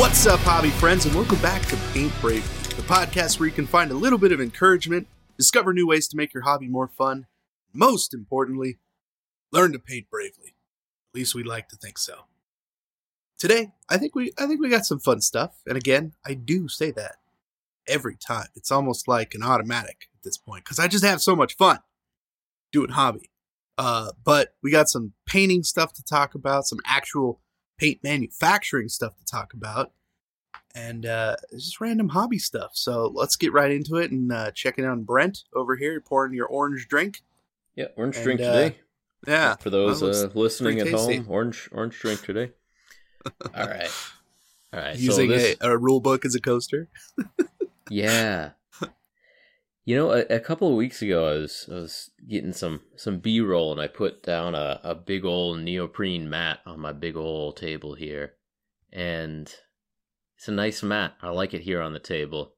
What's up, hobby friends, and welcome back to Paint Bravely, the podcast where you can find a little bit of encouragement, discover new ways to make your hobby more fun, most importantly, learn to paint bravely. At least we'd like to think so. Today, I think we I think we got some fun stuff, and again, I do say that every time. It's almost like an automatic at this point because I just have so much fun doing hobby. Uh, but we got some painting stuff to talk about, some actual paint manufacturing stuff to talk about, and uh, just random hobby stuff. So let's get right into it and uh, checking on Brent over here pouring your orange drink. Yeah, orange And, drink uh, today. Yeah, For those uh, listening at home, orange orange drink today. All right. All right. using so this, a, a rule book as a coaster. yeah. You know, a, a couple of weeks ago, I was I was getting some some B roll, and I put down a, a big old neoprene mat on my big old table here, and it's a nice mat. I like it here on the table.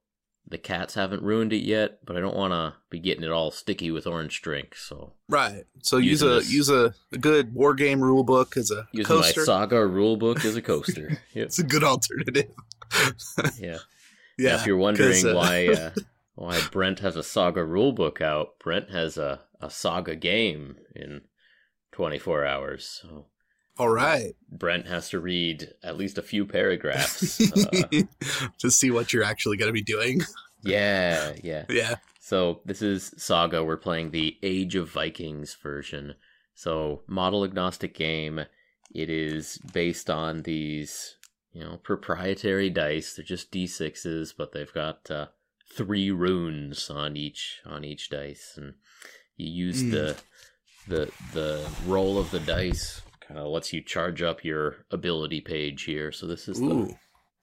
The cats haven't ruined it yet, but I don't want to be getting it all sticky with orange drink, so Right. So use a this- use a, a good war game rule book as a using coaster. my Saga rule book as a coaster. Yep. It's a good alternative. Yeah. yeah. Now, if you're wondering uh, why uh, why Brent has a Saga rulebook out, Brent has a, a Saga game in 24 hours. So all right. Brent has to read at least a few paragraphs. Uh, to see what you're actually going to be doing. yeah, yeah. Yeah. So this is Saga. We're playing the Age of Vikings version. So model agnostic game. It is based on these, you know, proprietary dice. They're just d6s, but they've got uh, three runes on each on each dice, and you use Mm. the the the roll of the dice. Kind of lets you charge up your ability page here. So this is the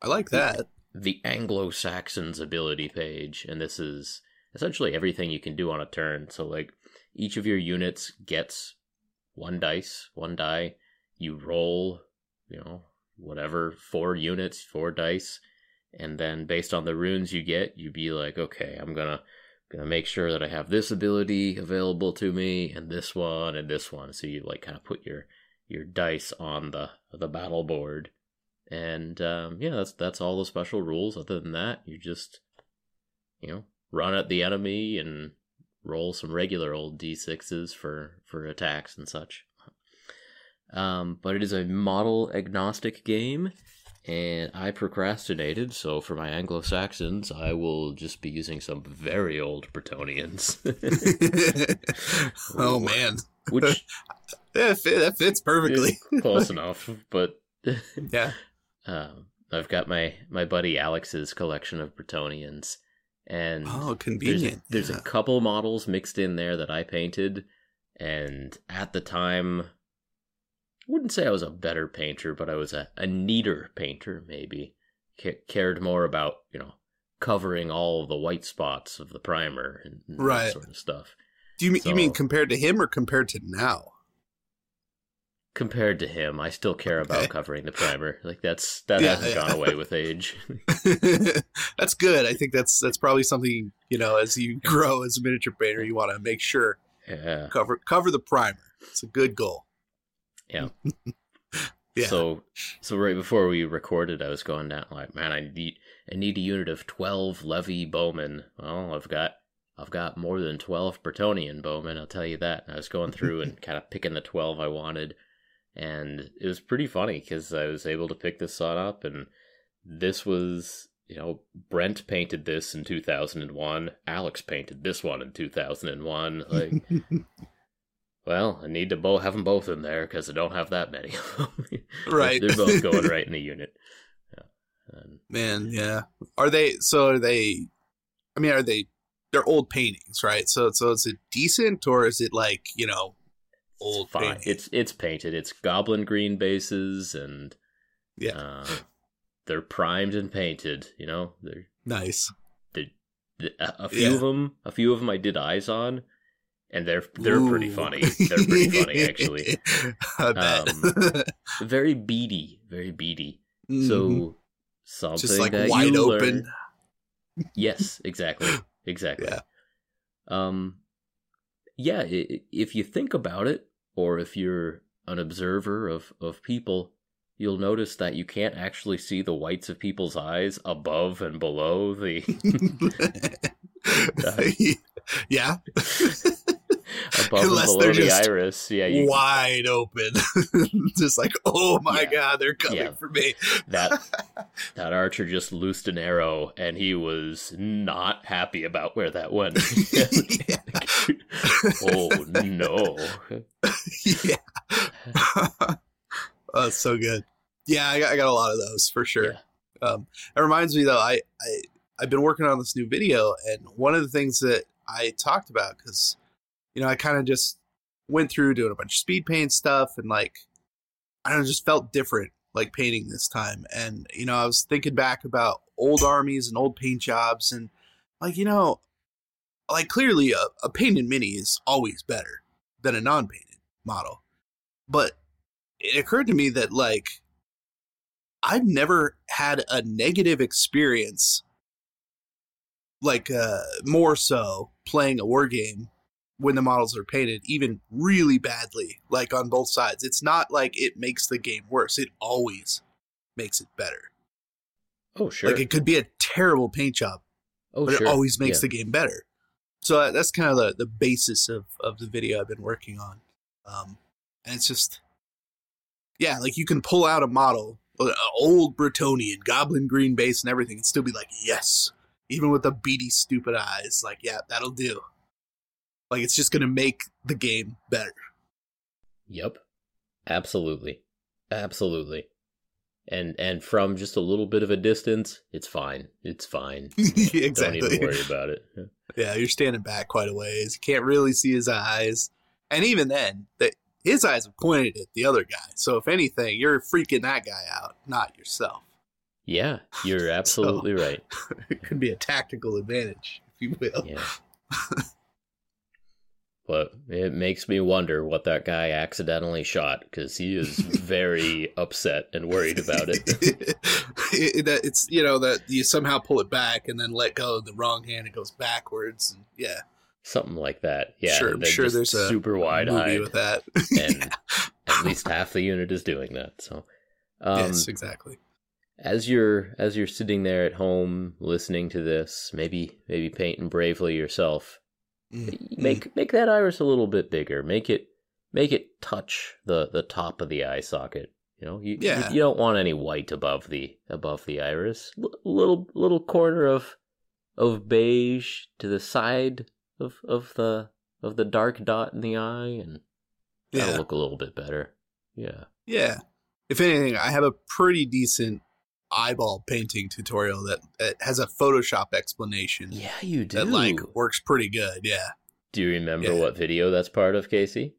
I like that. the Anglo Saxons ability page, and this is essentially everything you can do on a turn. So, like, each of your units gets one dice, one die. You roll, you know, whatever, four units, four dice, and then based on the runes you get, you be like, okay, I'm gonna gonna make sure that I have this ability available to me, and this one, and this one. So you like kind of put your your dice on the the battle board and um, yeah, that's that's all the special rules. Other than that, you just you know run at the enemy and roll some regular old d6s for for attacks and such. Um, but it is a model agnostic game, and I procrastinated. So for my Anglo Saxons, I will just be using some very old Bretonnians, oh man. which Yeah, that fits perfectly. close enough. But Yeah. Um, I've got my my buddy Alex's collection of Bretonnians, and Oh, there's a, convenient. there's yeah. a couple models mixed in there that I painted, and at the time, I wouldn't say I was a better painter, but I was a, a neater painter. Maybe Ca- cared more about you know covering all the white spots of the primer and, and Right. that sort of stuff. Do you mean you mean compared to him or compared to now? Compared to him, I still care about Okay. covering the primer. Like that's that Yeah, hasn't yeah. gone away with age. that's good. I think that's that's probably something you know as you grow as a miniature painter, you want to make sure yeah. cover cover the primer. It's a good goal. Yeah. Yeah. So so right before we recorded, I was going down like, man, I need I need a unit of twelve Levy bowmen. Well, I've got I've got more than twelve Bretonnian bowmen. I'll tell you that. And I was going through and kind of picking the twelve I wanted, and it was pretty funny because I was able to pick this son up, and this was you know Brent painted this in two thousand and one. Alex painted this one in two thousand and one. Like. Well, I need to bo- have them both in there because I don't have that many of them. Right. They're both going right in the unit. Yeah. And Man, yeah. Are they so are they I mean, are they they're old paintings, right? So so is it decent or is it like, you know, old it's fine. painting? It's it's painted. It's goblin green bases and Yeah. uh, they're primed and painted. You know, they're, nice. they're a a few Yeah. of them. A few of them I did eyes on, and they're they're pretty funny. They're pretty funny actually. Um, Very beady, very beady. Mhm. So something just like that wide open. learn- Yes, exactly, exactly. Yeah. Um, yeah. If you think about it, or if you're an observer of of people, you'll notice that you can't actually see the whites of people's eyes above and below the yeah. above Unless and below they're the just iris. Yeah, you, Wide open. just like, oh my Yeah. god, they're coming Yeah. for me. that that archer just loosed an arrow and he was not happy about where that went. Oh no. yeah. oh, it's so good. Yeah, I got, I got a lot of those for sure. Um, it reminds me though, I, I I've been working on this new video, and one of the things that I talked about because you know I kind of just went through doing a bunch of speed paint stuff, and like I don't know, just felt different like painting this time, and you know I was thinking back about old armies and old paint jobs, and like you know, like clearly a, a painted mini is always better than a non-painted model, but it occurred to me that like I've never had a negative experience like uh more so playing a war game when the models are painted even really badly like on both sides it's not like it makes the game worse it always makes it better Oh sure. like it could be a terrible paint job oh but sure. it always makes Yeah. the game better so uh, that's kind of the, the basis of, of the video i've been working on um, and it's just yeah like you can pull out a model uh, old bretonnian goblin green base and everything and still be like yes even with the beady stupid eyes like yeah that'll do like it's just gonna make the game better Yep. Absolutely. Absolutely. And and from just a little bit of a distance, it's fine. It's fine. Yeah, Don't even exactly worry about it. yeah you're standing back quite a ways you can't really see his eyes and even then that his eyes are pointed at the other guy so if anything you're freaking that guy out not yourself Yeah, you're absolutely right. it could be a tactical advantage, if you will. Yeah. But it makes me wonder what that guy accidentally shot because he is very upset and worried about it. It- that it's you know that you somehow pull it back and then let go of the wrong hand, it goes backwards, and yeah, Something like that. Yeah, sure, I'm sure there's a super wide eyed, with that. and at least half the unit is doing that. So, um, yes, exactly. as you're as you're sitting there at home listening to this, maybe maybe painting bravely yourself, Mm, make make that iris a little bit bigger. Make it make it touch the the top of the eye socket. You know, you Yeah. you, you don't want any white above the above the iris. L- little little corner of of beige to the side of of the of the dark dot in the eye, and that'll yeah, look a little bit better. Yeah. yeah. If anything, I have a pretty decent eyeball painting tutorial that, that has a Photoshop explanation Yeah, you do. that like works pretty good. Yeah. do you remember Yeah. what video that's part of, Casey?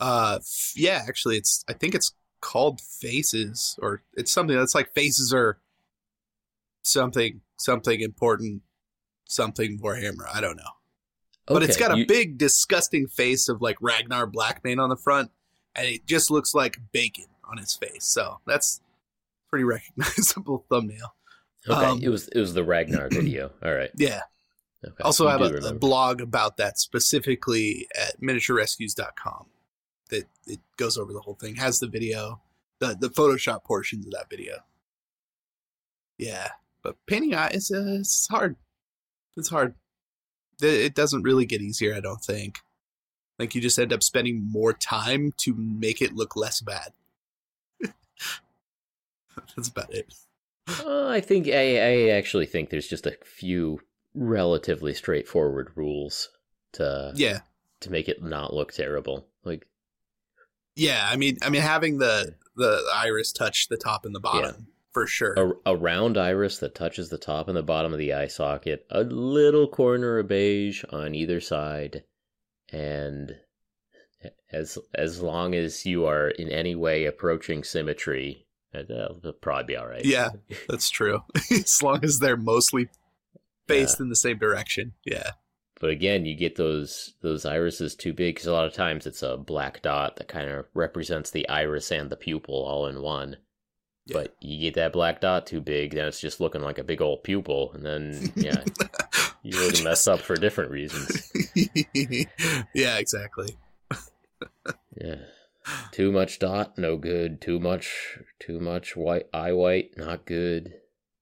Uh, f- yeah, actually, it's I think it's called Faces, or it's something that's like Faces or something something important, something Warhammer. I don't know, but it's got a you- big disgusting face of like Ragnar Blackmane on the front, and it just looks like bacon on his face. So that's pretty recognizable thumbnail. Okay, um, it was it was the Ragnar video. All right. Yeah. Okay. Also, I have a, a blog about that specifically at miniaturerescues.com that it goes over the whole thing, has the video, the, the Photoshop portions of that video. Yeah, but painting eye is uh, it's hard. It's hard. It doesn't really get easier, I don't think. Like you just end up spending more time to make it look less bad. That's about it. Uh, I think I, I actually think there's just a few relatively straightforward rules to Yeah, to make it not look terrible. Like yeah. I mean, I mean, having the the iris touch the top and the bottom for sure. a, a round iris that touches the top and the bottom of the eye socket, a little corner of beige on either side, and as as long as you are in any way approaching symmetry, uh, that'll probably be all right. Yeah. That's true. as long as they're mostly faced in the same direction. Yeah. But again, you get those those irises too big because a lot of times it's a black dot that kind of represents the iris and the pupil all in one. Yeah. But you get that black dot too big, then it's just looking like a big old pupil, and then yeah, you really mess up for different reasons. yeah, exactly. Yeah. Too much dot, no good. Too much, too much white eye white, not good.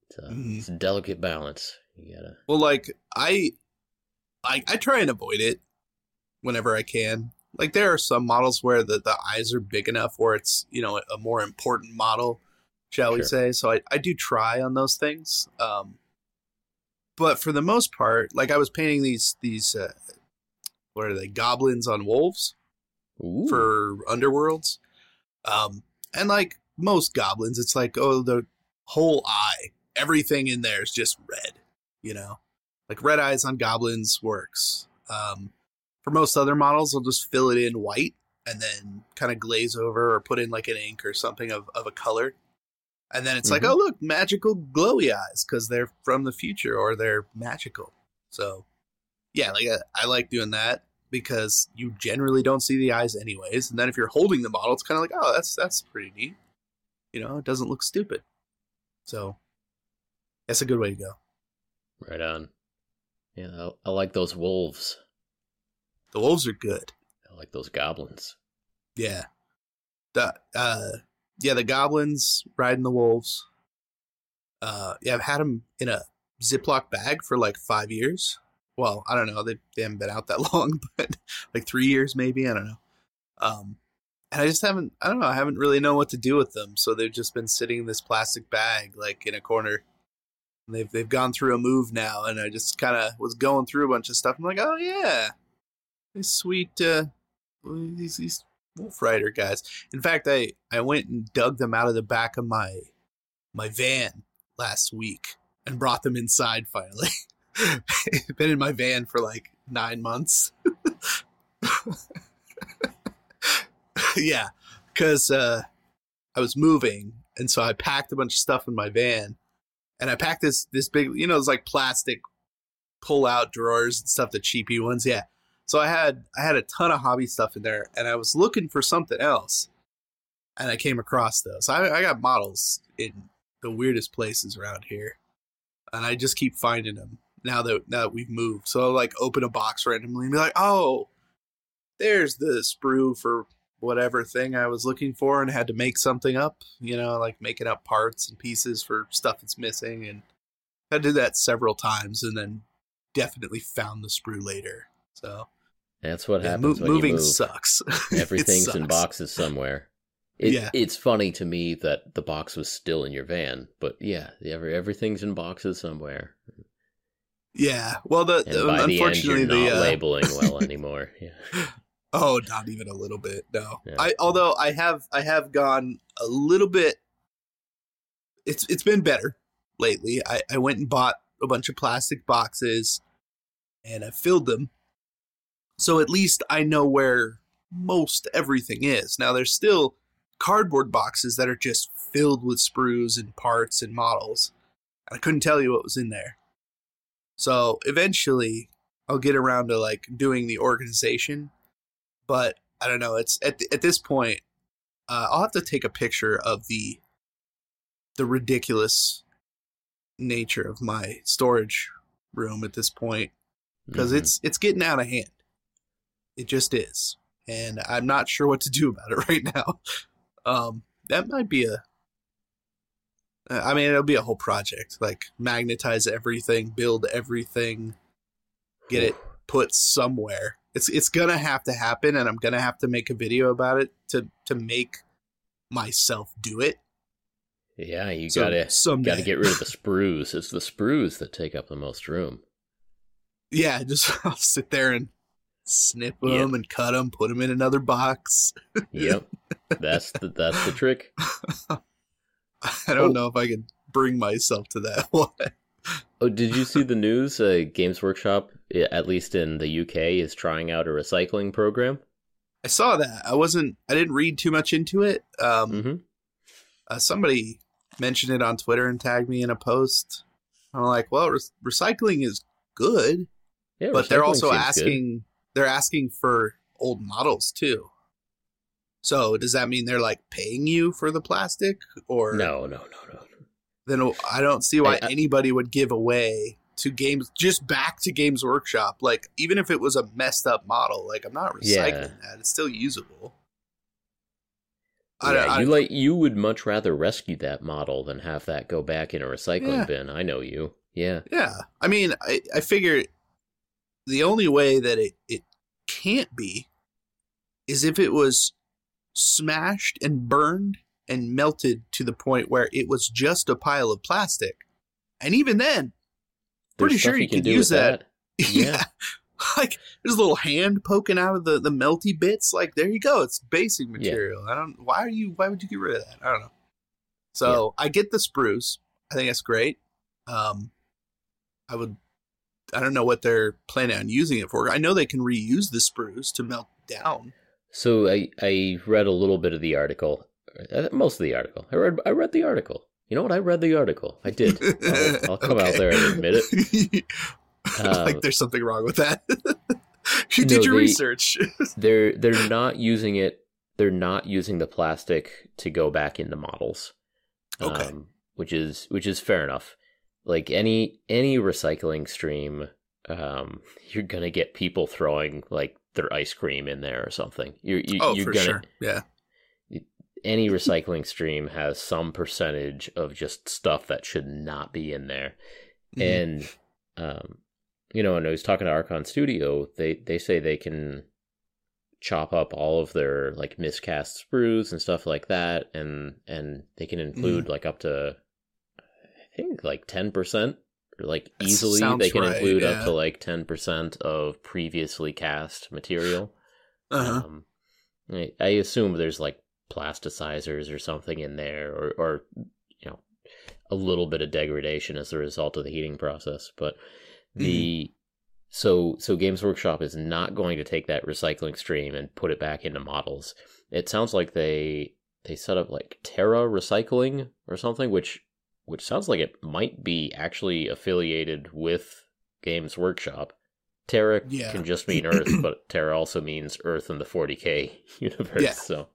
It's a, Mhm. it's a delicate balance. You gotta. Well, like I, I, I try and avoid it whenever I can. Like there are some models where the, the eyes are big enough where it's you know a more important model, shall we say? So I, I do try on those things. Um, but for the most part, like I was painting these these uh, what are they goblins on wolves Ooh. for underworlds, um, and like most goblins, it's like oh the whole eye, everything in there is just red, you know, like red eyes on goblins works. Um, for most other models, they'll just fill it in white and then kind of glaze over or put in like an ink or something of, of a color. And then it's like, Mhm. oh, look, magical glowy eyes because they're from the future or they're magical. So, yeah, like I, I like doing that because you generally don't see the eyes anyways. And then if you're holding the model, it's kind of like, oh, that's that's pretty neat. You know, it doesn't look stupid. So, that's a good way to go. Right on. Yeah, I, I like those wolves. The wolves are good. I like those goblins. Yeah. The uh yeah, the goblins riding the wolves. Uh yeah, I've had them in a Ziploc bag for like 5 years. Well, I don't know, they, they haven't been out that long, but like 3 years maybe, I don't know. Um and I just haven't I don't know, I haven't really known what to do with them, so they've just been sitting in this plastic bag like in a corner. And they've they've gone through a move now and I just kind of was going through a bunch of stuff. I'm like, "Oh yeah. These sweet uh these these Wolf Rider guys. In fact, I I went and dug them out of the back of my my van last week and brought them inside finally. Been in my van for like nine months. yeah, because uh, I was moving, and so I packed a bunch of stuff in my van, and I packed this this big, you know, it's like plastic pull out drawers and stuff, the cheapy ones. Yeah, so I had I had a ton of hobby stuff in there, and I was looking for something else, and I came across those. I, I got models in the weirdest places around here, and I just keep finding them now that now that we've moved. So I'll like open a box randomly and be like, oh, there's the sprue for whatever thing I was looking for, and had to make something up. You know, like making up parts and pieces for stuff that's missing, and I did that several times, and then definitely found the sprue later. So That's what yeah, happens mo- when moving you move. sucks. Everything's in boxes somewhere. It, Yeah. It's funny to me that the box was still in your van, but yeah, every, everything's in boxes somewhere. Yeah. Well, the, the- by the end, unfortunately you're not the uh, labeling well anymore. Yeah. oh, not even a little bit. No. Yeah. I although I have I have gone a little bit. It's it's been better lately. I I went and bought a bunch of plastic boxes, and I filled them. So at least I know where most everything is. Now there's still cardboard boxes that are just filled with sprues and parts and models. And I couldn't tell you what was in there. So eventually I'll get around to like doing the organization, but I don't know. It's at at this point, uh, I'll have to take a picture of the the ridiculous nature of my storage room at this point because Mhm. it's it's getting out of hand. It just is, and I'm not sure what to do about it right now. Um, that might be a. I mean, it'll be a whole project. Like magnetize everything, build everything, get it put somewhere. It's it's gonna have to happen, and I'm gonna have to make a video about it to to make myself do it. Yeah, you So, gotta someday. gotta get rid of the sprues. It's the sprues that take up the most room. Yeah, just I'll sit there and snip them Yep. and cut them, put them in another box. Yep, that's the that's the trick. I don't Oh. know if I can bring myself to that one. Oh, did you see the news? Uh, Games Workshop, at least in the UK, is trying out a recycling program. I saw that. I wasn't. I didn't read too much into it. Um, hmm uh, somebody mentioned it on Twitter and tagged me in a post. I'm like, well, re- recycling is good, Yeah, but they're also seems good. asking. They're asking for old models too. So does that mean they're like paying you for the plastic, or No, no, no, no. Then I don't see why I- I- anybody would give away to games just back to Games Workshop. Like even if it was a messed up model, like I'm not recycling Yeah. that; it's still usable. I, yeah, I, you like you would much rather rescue that model than have that go back in a recycling Yeah. bin. I know you. Yeah. yeah. I mean, I, I figure the only way that it, it can't be is if it was smashed and burned and melted to the point where it was just a pile of plastic. And even then, There's Pretty sure you can could use with that. Yeah. yeah. Like there's a little hand poking out of the, the melty bits. Like there you go. It's basic material. I don't why are you why would you get rid of that? I don't know. So I get the sprues. I think that's great. Um I would I don't know what they're planning on using it for. I know they can reuse the sprues to melt down. So I I read a little bit of the article, uh, most of the article. I read I read the article. You know what? I read the article. I did. I'll, I'll come out there and admit it. like Um, there's something wrong with that. you No, did your they- research. They're they're not using it. They're not using the plastic to go back into models. Okay. Um, which is which is fair enough. Like any any recycling stream, um, you're gonna get people throwing like their ice cream in there or something. You're you, oh, you're for gonna sure. Yeah. any recycling stream has some percentage of just stuff that should not be in there. Mhm. And um, you know, and I was talking to Archon Studio, they they say they can chop up all of their like miscast sprues and stuff like that, and and they can include Mm-hmm. like up to I think like ten percent. Like That easily, they can right, include yeah. up to like ten percent of previously cast material. uh-huh. Um, I, I assume there's like plasticizers or something in there, or, or you know, a little bit of degradation as a result of the heating process. But the so so Games Workshop is not going to take that recycling stream and put it back into models. It sounds like they they set up like Terra Recycling or something, which which sounds like it might be actually affiliated with Games Workshop. Terra Yeah. can just mean Earth, but Terra also means Earth in the 40k universe. Yeah. So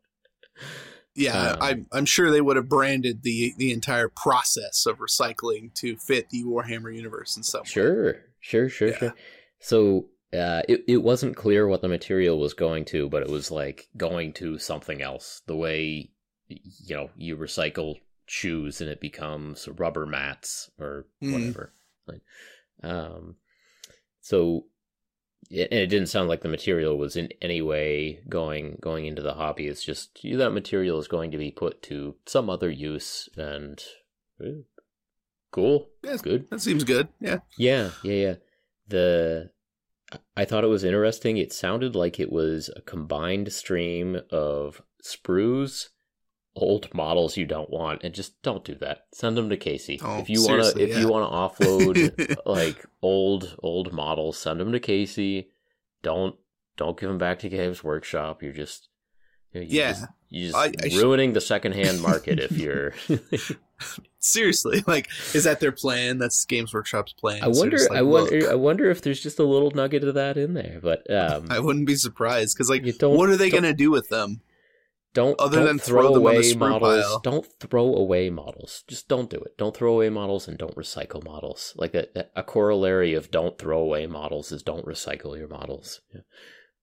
Yeah, Um, I'm I'm sure they would have branded the the entire process of recycling to fit the Warhammer universe in some way. Sure, sure, sure, Yeah. sure. So uh, it it wasn't clear what the material was going to, but it was like going to something else. The way you know you recycle shoes and it becomes rubber mats or Mhm. whatever. Like, um, so it, and it didn't sound like the material was in any way going going into the hobby. It's just that material is going to be put to some other use and. eh, Cool. That's Good. that seems good. Yeah. Yeah, yeah, yeah. The I thought it was interesting. It sounded like it was a combined stream of sprues, old models you don't want, and just don't do that. Send them to Casey. Oh, if you wanna, if yeah. you wanna offload like old old models, send them to Casey. Don't don't give them back to Games Workshop. You're just you're Yeah. just, you're just I- I ruining the secondhand market if you're. Seriously, like, is that their plan? That's Games Workshop's plan. I wonder. just like, I wonder. look, I wonder if there's just a little nugget of that in there. But um, I wouldn't be surprised because, like, what are they to do with them? Don't other don't than throw, throw away models. pile. Don't throw away models. Just don't do it. Don't throw away models and don't recycle models. Like a, a corollary of don't throw away models is don't recycle your models. Yeah.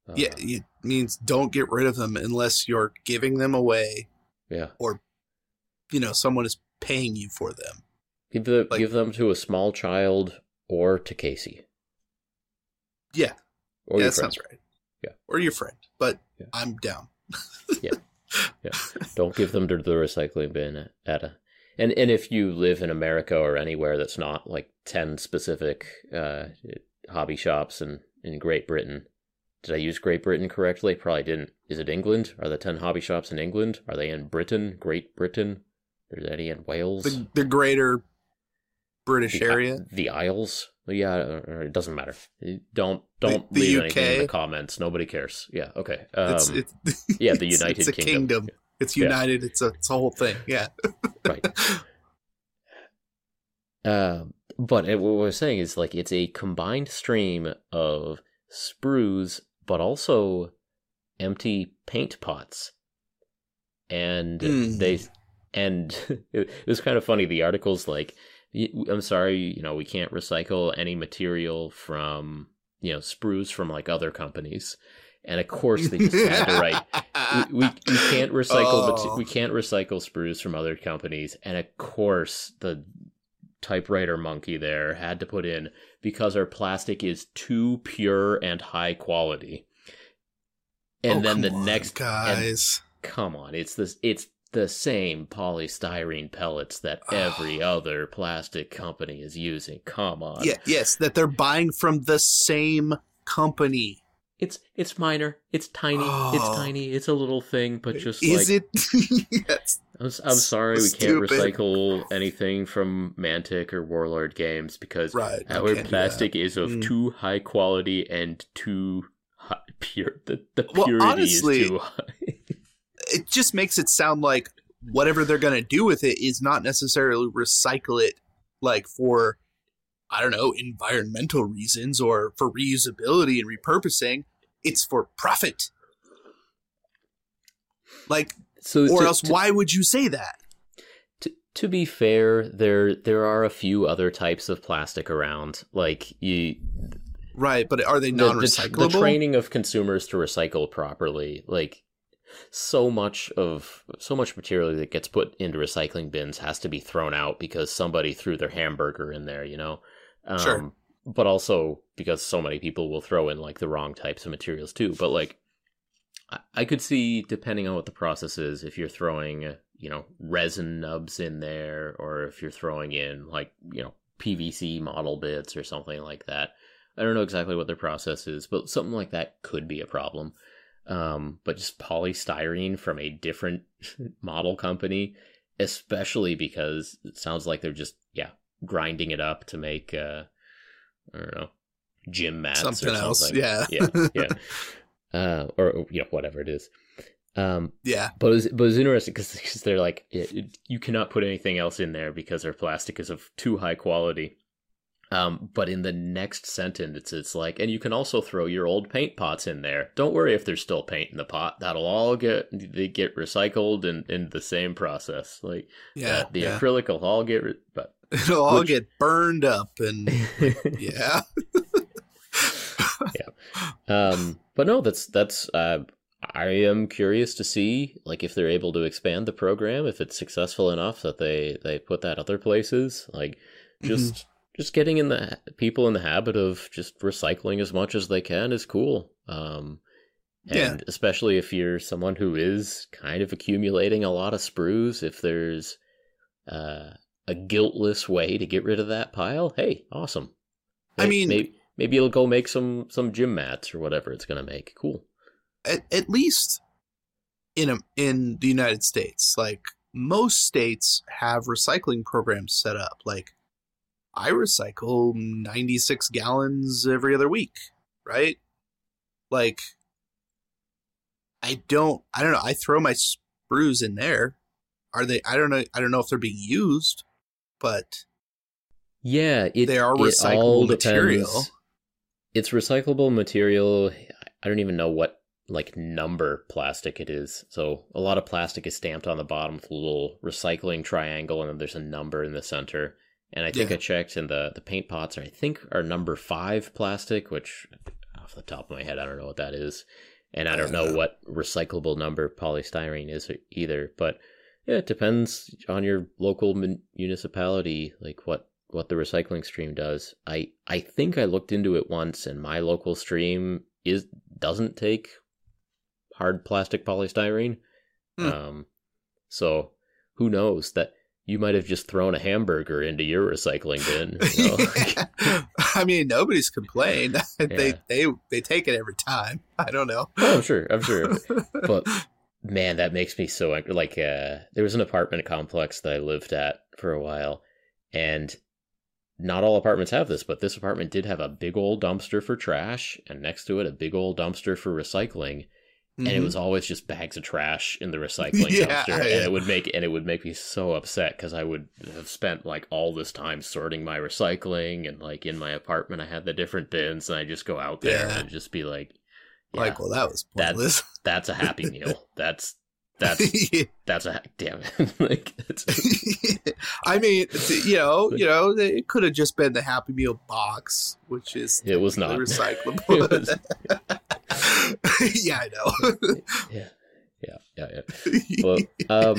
Uh, yeah, it means don't get rid of them unless you're giving them away. yeah. Or you know, someone is paying you for them. Give the Like- give them to a small child or to Casey. Yeah, Or yeah, that sounds right. Yeah. or your friend. But Yeah. I'm down. Don't give them to the recycling bin at a. And and if you live in America or anywhere that's not like ten specific uh, hobby shops in in Great Britain, did I use Great Britain correctly? Probably didn't. Is it England? Are the ten hobby shops in England? Are they in Britain? Great Britain? There's any in Wales? The, the greater British The- area. The Isles? Yeah, or- it doesn't matter. Don't don't The- the leave anything in the comments. Nobody cares. Yeah. Okay. Um, it's, it's, yeah, the it's- United it's a Kingdom. kingdom. It's Yeah. united. It's a it's a whole thing. Yeah. right. Um, but it, what was saying is like it's a combined stream of sprues, but also empty paint pots, and Hmm. they and it, was kind of funny. The article's like, "Y- "I'm sorry, you know, we can't recycle any material from you know sprues from like other companies." and of course they just had to write we, we, we can't recycle Oh. we can't recycle sprues from other companies and of course the typewriter monkey there had to put in because our plastic is too pure and high quality and Oh, then the on, next and- guys. come on it's this it's the same polystyrene pellets that every other plastic company is using come on Yeah, yes, that they're buying from the same company. it's it's minor it's tiny Oh. it's tiny it's a little thing but just Is like it? yes. I'm, I'm sorry we can't Stupid. recycle anything from Mantic or Warlord games because Right. our can't do that. plastic is of Mm. too high quality and too high, pure the, the Well, purity honestly, is too high It just makes it sound like whatever they're going to do with it is not necessarily recycle it like for I don't know, environmental reasons or for reusability and repurposing. It's for profit. Like so or to- else to- why would you say that? To, to be fair, there there are a few other types of plastic around. Like you, Right, but are they the, the, non-recyclable? the training of consumers to recycle properly, like so much of so much material that gets put into recycling bins has to be thrown out because somebody threw their hamburger in there. You know, um, Sure. But also because so many people will throw in like the wrong types of materials too. But like, I, I could see depending on what the process is, if you're throwing you know resin nubs in there, or if you're throwing in like you know PVC model bits or something like that. I don't know exactly what their process is, but something like that could be a problem. Um, but just polystyrene from a different model company, especially because it sounds like they're just yeah grinding it up to make uh, I don't know gym mats Something or else, something. yeah. yeah, yeah, uh, or you know whatever it is. Um, yeah. but it was, but it was interesting because they're like, it, it- you cannot put anything else in there because our plastic is of too high quality. Um, but in the next sentence, it's, it's like, and you can also throw your old paint pots in there. Don't worry if there's still paint in the pot. That'll all get they get recycled in, in the same process. Like Yeah. uh, the yeah. acrylic will all get, re- but It'll all Which- get burned up and yeah. um, but no, that's that's. Uh, I am curious to see like if they're able to expand the program, if it's successful enough that they they put that other places. Like just just getting in the people in the habit of just recycling as much as they can is cool. Um, and Yeah. especially if you're someone who is kind of accumulating a lot of sprues, if there's uh, a guiltless way to get rid of that pile, hey, awesome. I mean- maybe maybe it'll go make some some gym mats or whatever it's gonna make. Cool. at, at least in a, in the United States, like most states have recycling programs set up. Like I recycle 96 gallons every other week, right? Like I don't I don't know, I throw my sprues in there. Are they I don't know I don't know if they're being used, but Yeah, it, They are recyclable material. It's recyclable material. I don't even know what like number plastic it is. So a lot of plastic is stamped on the bottom with a little recycling triangle, and then there's a number in the center. And I think Yeah. I checked, and the the paint pots are I think are number five plastic, which off the top of my head I don't know what that is, and I don't know Uh. what recyclable number polystyrene is either. But yeah, it depends on your local mun- municipality, like what what the recycling stream does. I I think I looked into it once, and my local stream is doesn't take hard plastic polystyrene. Hmm. Um, so who knows that you might have just thrown a hamburger into your recycling bin. You know? I mean, nobody's complained. they they they take it every time. I don't know. oh, I'm sure. I'm sure. but man that makes me so angry like uh there was an apartment complex that i lived at for a while and not all apartments have this but this apartment did have a big old dumpster for trash and next to it a big old dumpster for recycling and it Mhm. was always just bags of trash in the recycling Yeah, dumpster and it would make and it would make me so upset because i would have spent like all this time sorting my recycling and like in my apartment i had the different bins and i just go out there Yeah. and just be like yeah, like, well, that was pointless. that's a happy meal that's that's that's a damn it like I mean, you know, you know, it could have just been the Happy Meal box, which is it was not recyclable. It was- yeah, I know. yeah, yeah, yeah, yeah. Well, um,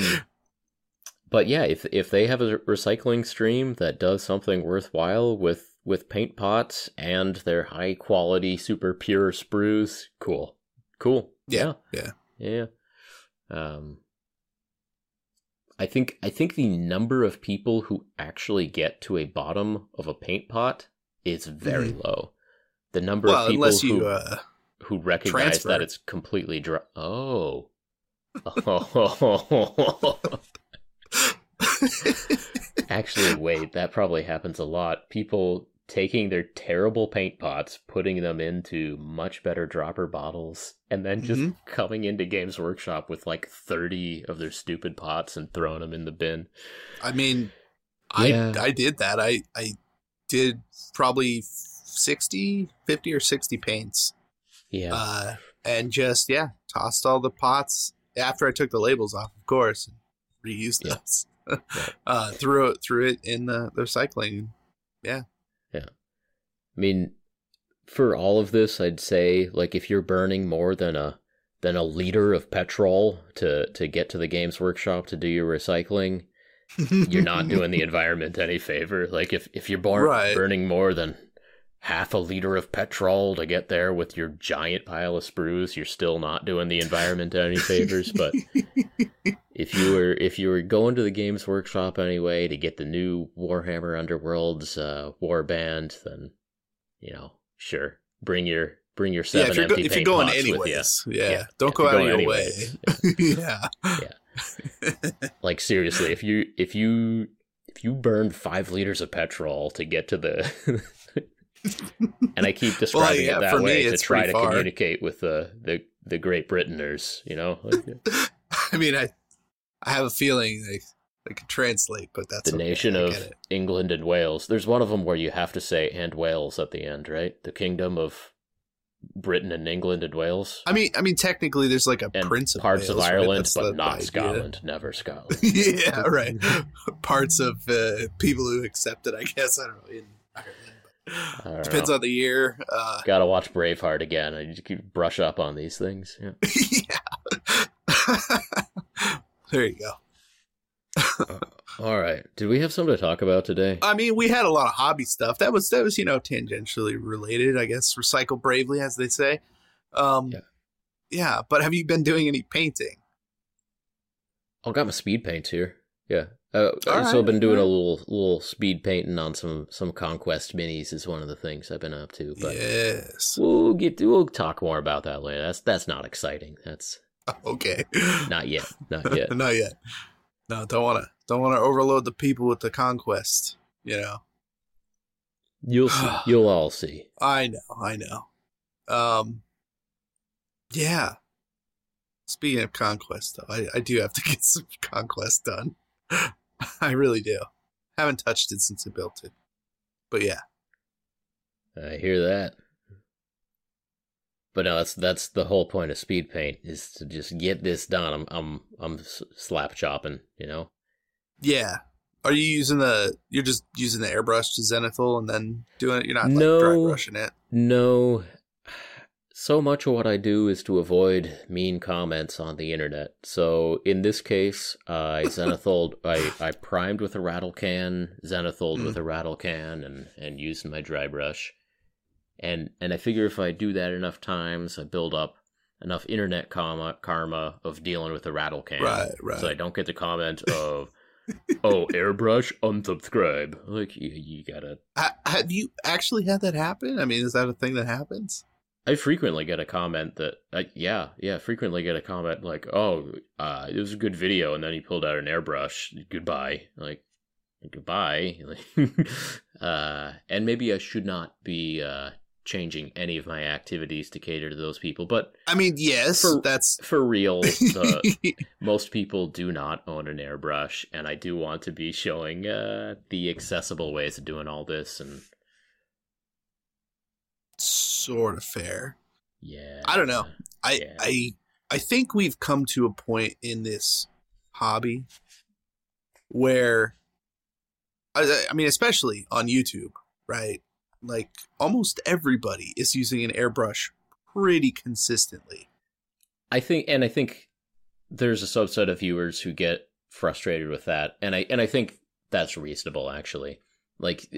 but yeah, if if they have a recycling stream that does something worthwhile with with paint pots and their high quality, super pure sprues, cool, cool. Yeah, yeah, yeah. Um, I think I think the number of people who actually get to a bottom of a paint pot is very mm-hmm. low. The number well, of people you, who uh, who recognize transfer. that it's completely dry. Oh. Oh. Actually, wait, that probably happens a lot. People taking their terrible paint pots, putting them into much better dropper bottles, and then just mm-hmm. coming into Games Workshop with like 30 of their stupid pots and throwing them in the bin. I mean, yeah. I I did that. I I did probably 60, 50 or 60 paints. Yeah. Uh, and just yeah, tossed all the pots after I took the labels off, of course, and reused yeah. those. uh, threw it threw it in the, the recycling. Yeah. I mean, for all of this, I'd say like if you're burning more than a than a liter of petrol to to get to the games workshop to do your recycling, you're not doing the environment any favor. Like if if you're bar- right. burning more than half a liter of petrol to get there with your giant pile of sprues, you're still not doing the environment any favors. But if you were if you were going to the Games Workshop anyway to get the new Warhammer Underworlds uh, Warband, then you know, sure, bring your bring your seven yeah, if empty go, if you're going anyways, yeah, yeah, don't go out of your anyways. way. yeah, yeah. like seriously, if you if you if you burned five liters of petrol to get to the and I keep describing well, yeah, it that way me, to try to far. communicate with the the the Great Britainers. You know, I mean, I I have a feeling they they could translate, but that's the okay. nation of England and Wales. There's one of them where you have to say "and Wales" at the end, right? The kingdom of Britain and England and Wales. I mean, I mean, technically, there's like a and prince of parts Wales, of Ireland, right? but not idea. Scotland. Never Scotland. yeah, right. parts of uh, people who accept it, I guess. I don't know. In Ireland. Depends know. on the year. Uh, Got to watch Braveheart again. I just keep brush up on these things. Yeah. yeah. there you go. all right. Did we have something to talk about today? I mean, we had a lot of hobby stuff. That was that was you know tangentially related. I guess recycle bravely, as they say. Um, yeah. Yeah, but have you been doing any painting? I got my speed paints here. Yeah, uh, I've been doing right. a little little speed painting on some some conquest minis is one of the things I've been up to. But yes, we'll get we'll talk more about that later. That's that's not exciting. That's okay. Not yet. Not yet. not yet. No, don't want to don't want to overload the people with the conquest. You know. You'll see. You'll all see. I know. I know. Um. Yeah. Speaking of conquest, though, I, I do have to get some conquest done. I really do. Haven't touched it since I built it. But yeah. I hear that. But no, that's that's the whole point of speed paint is to just get this done. I'm I'm I'm slap chopping, you know. Yeah. Are you using the? You're just using the airbrush to zenithal and then doing it. You're not no, like dry brushing it. No, so much of what I do is to avoid mean comments on the internet. So in this case, uh, I zenithal, I, I primed with a rattle can, zenithal mm. with a rattle can, and and used my dry brush. And and I figure if I do that enough times, I build up enough internet karma karma of dealing with the rattle can. Right, right. So I don't get the comment of. oh, airbrush, unsubscribe. Like you, you gotta. have you actually had that happen? I mean, is that a thing that happens? I frequently get a comment that, uh, yeah, yeah, frequently get a comment like, "Oh, uh, it was a good video," and then he pulled out an airbrush. Goodbye, like, goodbye. uh, and maybe I should not be uh, changing any of my activities to cater to those people. But I mean, yes, for, that's for real. The, most people do not own an airbrush, and I do want to be showing uh, the accessible ways of doing all this and sort of fair. Yeah. I don't know. I yeah. I I think we've come to a point in this hobby where I, I mean especially on YouTube, right? Like almost everybody is using an airbrush pretty consistently. I think, and I think there's a subset of viewers who get frustrated with that, and I and I think that's reasonable actually. Like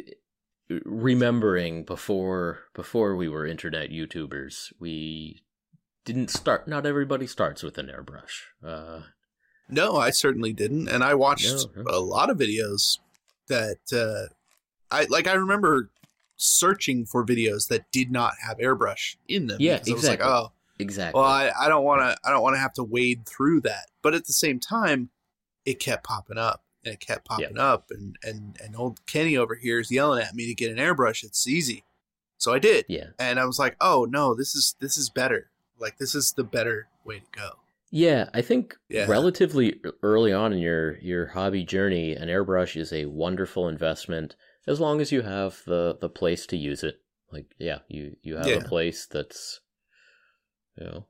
remembering before before we were internet YouTubers, we didn't start. Not everybody starts with an airbrush. Uh, no, I certainly didn't, and I watched No, no. a lot of videos that uh, I like. I remember searching for videos that did not have airbrush in them. Yeah, because I was exactly. like, oh, exactly. well, I, I don't want to. I don't want to have to wade through that. But at the same time, it kept popping up and it kept popping up, and and and old Kenny over here is yelling at me to get an airbrush. It's easy, so I did, yeah. and I was like, oh no, this is this is better. Like this is the better way to go. Yeah, I think Yeah. relatively early on in your your hobby journey, an airbrush is a wonderful investment as long as you have the the place to use it. Like, yeah, you you have Yeah. a place that's you know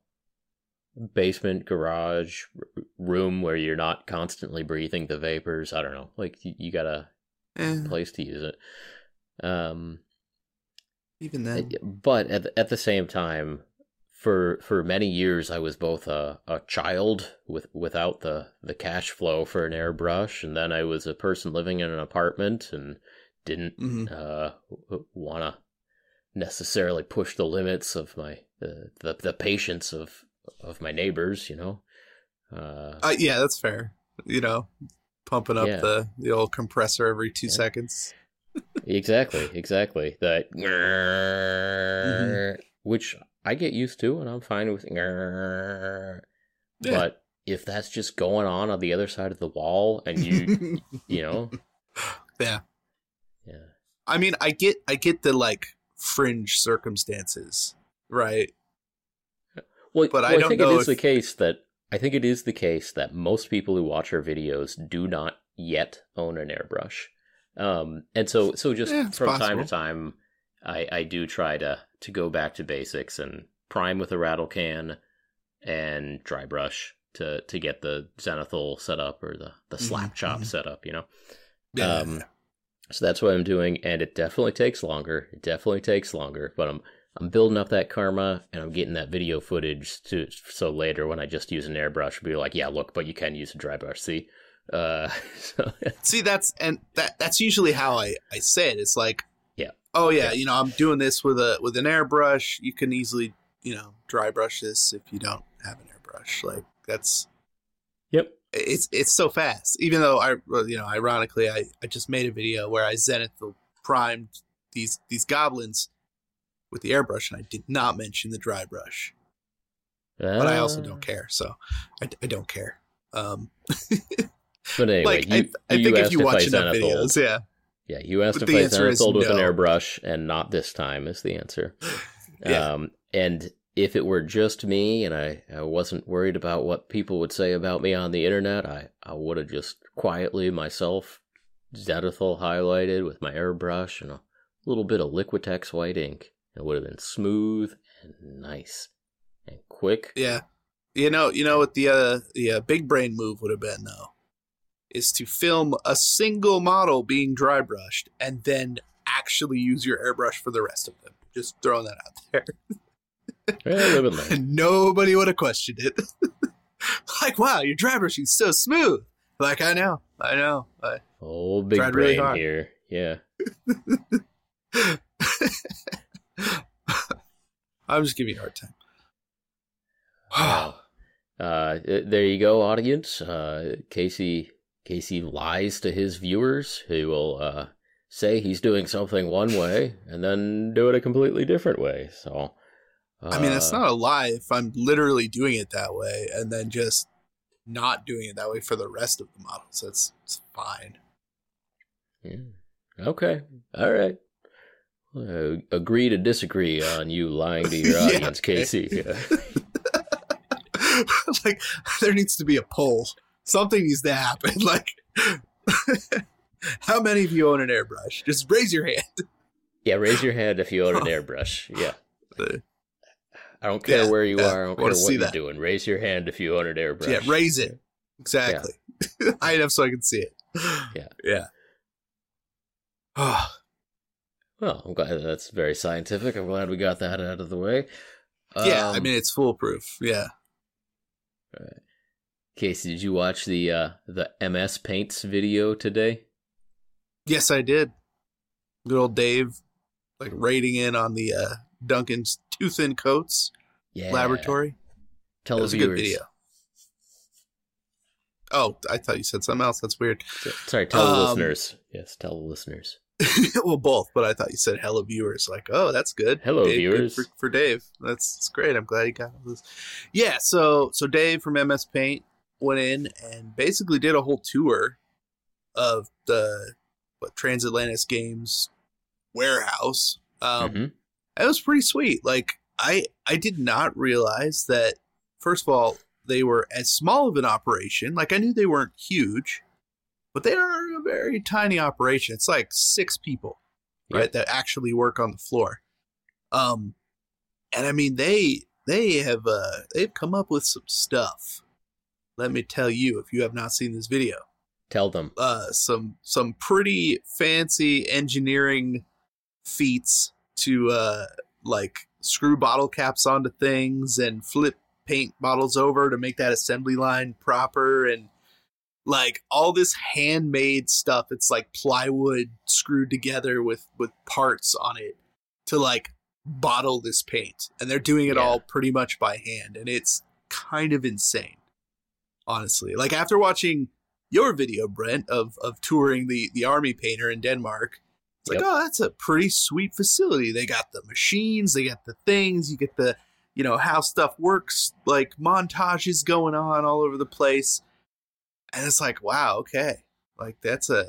basement, garage, r- room where you're not constantly breathing the vapors. I don't know. Like you, you got a Eh, place to use it. Um even then, but at the, at the same time for for many years I was both a, a child with without the the cash flow for an airbrush and then I was a person living in an apartment and didn't Mhm. uh want to necessarily push the limits of my uh, the the patience of of my neighbors, you know. Uh Uh, yeah, that's fair. You know, pumping up Yeah. the the old compressor every two Yeah. seconds. exactly, exactly. That Mm-hmm. which I get used to and I'm fine with Yeah. But if that's just going on on the other side of the wall and you, you know, yeah. I mean, I get I get the like fringe circumstances, right? Well, But I well, I, don't think know it is the case that I think it is the case that most people who watch our videos do not yet own an airbrush. Um, and so so just Yeah, from time to time, I I do try to to go back to basics and prime with a rattle can and dry brush to to get the zenithal set up or the the Mhm, slap chop mhm. set up. You know. Yeah. Um, So that's what I'm doing, and it definitely takes longer. It definitely takes longer, but I'm I'm building up that karma, and I'm getting that video footage to so later when I just use an airbrush, be like, yeah, look, but you can use a dry brush. See, uh, so, See, that's and that that's usually how I I say it. It's like, Yeah. oh yeah, Yeah. you know, I'm doing this with a with an airbrush. You can easily, you know, dry brush this if you don't have an airbrush. Like that's it's it's so fast. Even though I, you know, ironically, I I just made a video where I zenith the primed these these goblins with the airbrush, and I did not mention the dry brush. But I also Uh, don't care, so I, I don't care. Um, But anyway, like you, I, I you think if you watch enough videos, yeah, Yeah, you asked But if I zenithaled with an airbrush, and not this time is the answer. Yeah. Um, and if it were just me and I, I wasn't worried about what people would say about me on the internet, I, I would have just quietly myself zenithal highlighted with my airbrush and a little bit of Liquitex white ink. It would have been smooth and nice and quick. yeah. You know, you know what the uh, the uh, big brain move would have been though, is to film a single model being dry brushed and then actually use your airbrush for the rest of them. Just throwing that out there. nobody would have questioned it. like, wow, your dry brushing's so smooth. Like, I know, I know. I, Oh, big Tried really brain hard. here. Yeah. I'm just giving you a hard time. Wow. Uh, there you go, audience. Uh, Casey Casey lies to his viewers. He will uh, say he's doing something one way and then do it a completely different way. So, uh, I mean, that's not a lie if I'm literally doing it that way and then just not doing it that way for the rest of the models. That's it's fine. yeah. okay. All right. Uh, agree to disagree on you lying to your audience, okay. Casey. Yeah. like, there needs to be a poll. Something needs to happen. Like, how many of you own an airbrush? Just raise your hand. yeah, raise your hand if you own an airbrush. Yeah. I don't care Yeah, where you yeah, are. I don't care what you're that. doing. Raise your hand if you own an airbrush. Yeah, raise it. Exactly. High enough so I can see it. Yeah. Yeah. Oh, Well, I'm glad that's very scientific. I'm glad we got that out of the way. yeah, I Um, mean, it's foolproof. Yeah. Casey, did you watch the uh, the MS Paints video today? Yes, I did. Good old Dave, like rating in on the uh, Duncan's too thin coats Yeah. laboratory. Tell That the was a good video. Oh, I thought you said something else. That's weird. Sorry, tell the Um, listeners. Yes, tell the listeners. well, both, but I thought you said hello viewers. Like, oh, that's good. Hello, Dave, good viewers. for, for Dave. That's, that's great. I'm glad he got all this. Yeah, so so Dave from MS Paint went in and basically did a whole tour of the what Transatlantis Games warehouse. Um, Mhm. It was pretty sweet. Like I I did not realize that first of all they were as small of an operation. Like I knew they weren't huge, but they are a very tiny operation. It's like six people, right, Yep. that actually work on the floor. Um, and I mean they they have uh they've come up with some stuff. Let me tell you, if you have not seen this video, Tell them. uh, some some pretty fancy engineering feats to uh, like screw bottle caps onto things and flip paint bottles over to make that assembly line proper and like all this handmade stuff it's like plywood screwed together with with parts on it to like bottle this paint and they're doing it Yeah. all pretty much by hand and it's kind of insane honestly like after watching your video brent of of touring the the army painter in denmark it's like oh that's a pretty sweet facility. They got the machines they got the things you get the you know how stuff works like montages going on all over the place. And it's like wow okay. Like that's a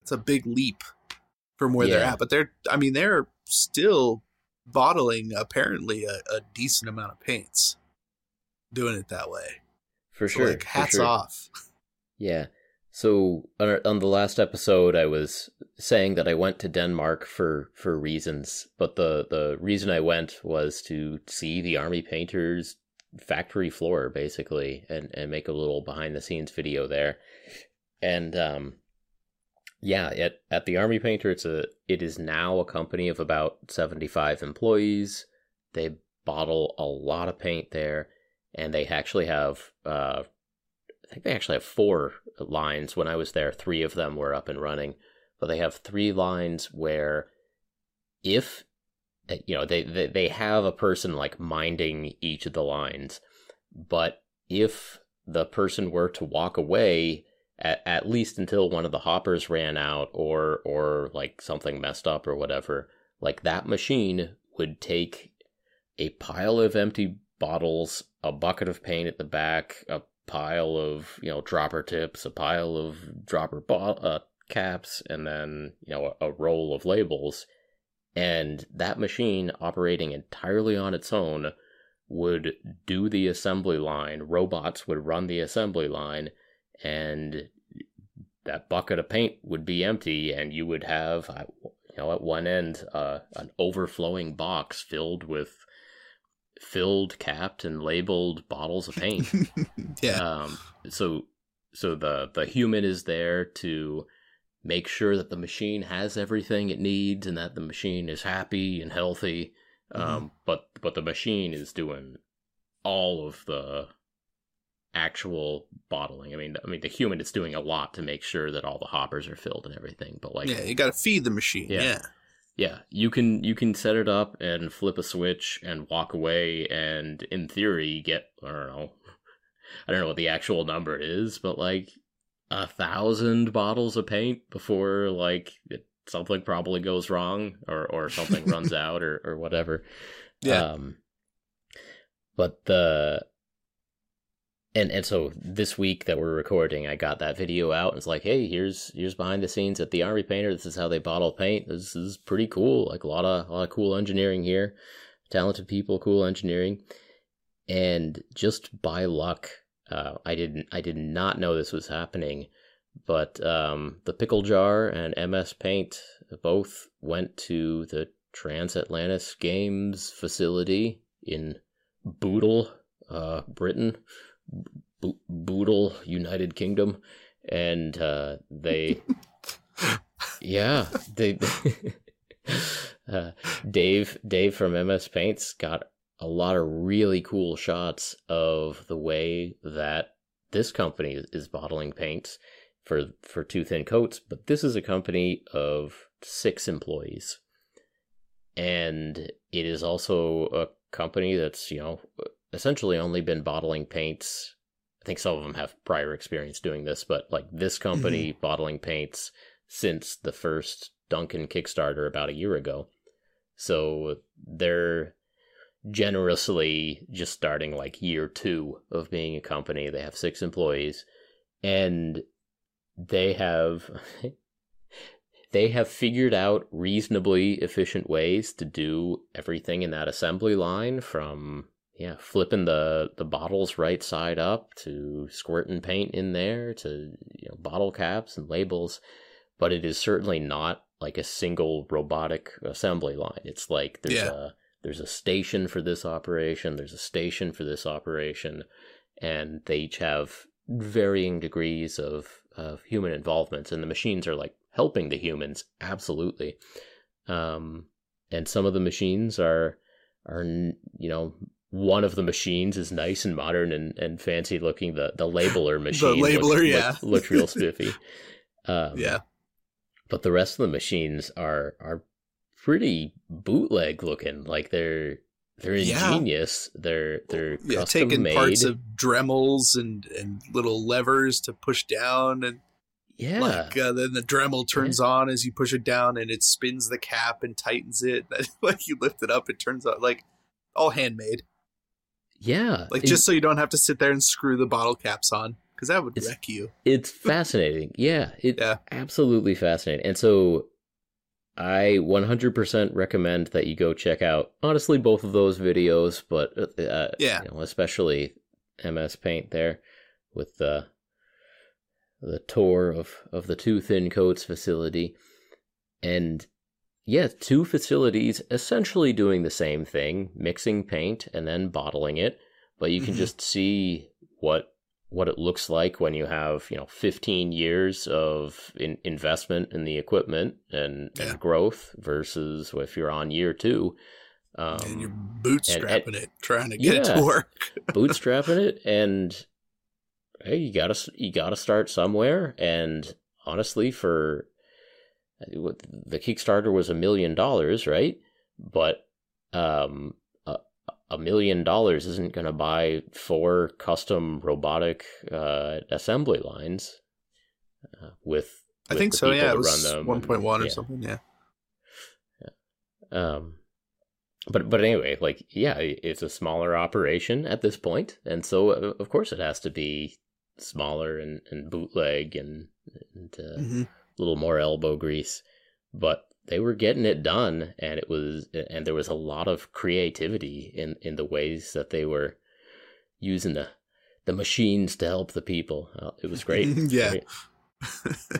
that's a big leap from where they're at. But they're i mean they're still bottling apparently a, a decent amount of paints doing it that way. For so sure. like hats sure. off. Yeah. So on, the last episode, I was saying that I went to Denmark for for reasons, but the the reason I went was to see the army painters factory floor basically and and make a little behind the scenes video there. And um yeah at at the army painter it's a it is now a company of about 75 employees. They bottle a lot of paint there and they actually have uh I think they actually have four lines. When I was there, three of them were up and running, but they have three lines where if uh, you know they, they they have a person like minding each of the lines, but if the person were to walk away at, at least until one of the hoppers ran out or or like something messed up or whatever, like that machine would take a pile of empty bottles, a bucket of paint at the back, a pile of you know dropper tips, a pile of dropper bo- uh, caps, and then you know a, a roll of labels. And that machine, operating entirely on its own, would do the assembly line. Robots would run the assembly line, and that bucket of paint would be empty, and you would have, you know, at one end, uh, an overflowing box filled with filled, capped, and labeled bottles of paint. yeah Um, so so the the human is there to make sure that the machine has everything it needs and that the machine is happy and healthy. Um, but but the machine is doing all of the actual bottling. I mean, I mean the human is doing a lot to make sure that all the hoppers are filled and everything. But like, yeah you gotta feed the machine Yeah. yeah yeah, you can you can set it up and flip a switch and walk away and in theory get I don't know I don't know what the actual number is, but like a thousand bottles of paint before like it, something probably goes wrong or or something runs out or or whatever. yeah Um, but the and and so this week that we're recording, I got that video out. It's like, hey, here's here's behind the scenes at the Army Painter. This is how they bottle paint. This is pretty cool. Like a lot of a lot of cool engineering here, talented people, cool engineering, and just by luck, uh, I didn't I did not know this was happening. But um, the pickle jar and MS Paint both went to the Transatlantis Games facility in Bootle, uh, Britain, Bo- Boodle, United Kingdom, and uh, they, yeah, they, uh, Dave, Dave from MS Paints got a lot of really cool shots of the way that this company is bottling paints for for two thin coats, but this is a company of six employees. And it is also a company that's, you know, essentially only been bottling paints. I think some of them have prior experience doing this, but like this company mm-hmm. bottling paints since the first Duncan Kickstarter about a year ago. So they're generously just starting like year two of being a company. They have six employees and they have they have figured out reasonably efficient ways to do everything in that assembly line from yeah flipping the the bottles right side up to squirting paint in there to you know bottle caps and labels but it is certainly not like a single robotic assembly line it's like there's yeah. a there's a station for this operation, there's a station for this operation, and they each have varying degrees of, of human involvement. And the machines are like helping the humans, absolutely. Um, and some of the machines are, are you know, one of the machines is nice and modern and, and fancy looking. The the labeler machine, the labeler, looks, yeah, look, looks real spiffy. Um, yeah, but the rest of the machines are are pretty bootleg looking. Like they're they're ingenious. Yeah. They're they're yeah, custom taking made. parts of Dremels and and little levers to push down and yeah. Like uh, then the Dremel turns yeah. on as you push it down and it spins the cap and tightens it. like you lift it up, it turns out like all handmade. Yeah. Like just so you don't have to sit there and screw the bottle caps on because that would wreck you. It's fascinating. yeah. It's yeah. absolutely fascinating. And so I 100% recommend that you go check out honestly both of those videos, but uh, uh, yeah, you know, especially MS Paint there with the the tour of of the two thin coats facility, and yeah, two facilities essentially doing the same thing, mixing paint and then bottling it, but you can mm-hmm. just see what what it looks like when you have you know 15 years of in investment in the equipment and, yeah. and, growth versus if you're on year two um, and you're bootstrapping and, and, it trying to get yeah, it to work bootstrapping it and hey you gotta you gotta start somewhere and honestly for the kickstarter was a million dollars right but um a million dollars isn't going to buy four custom robotic uh, assembly lines uh, with, I think so. Yeah, it was one point one or yeah. something. Yeah. yeah. Um, but but anyway, like yeah, it's a smaller operation at this point, and so uh, of course it has to be smaller and, and bootleg and, and uh, mm-hmm. Little more elbow grease. But they were getting it done and it was and there was a lot of creativity in in the ways that they were using the the machines to help the people uh, it was great yeah great. uh,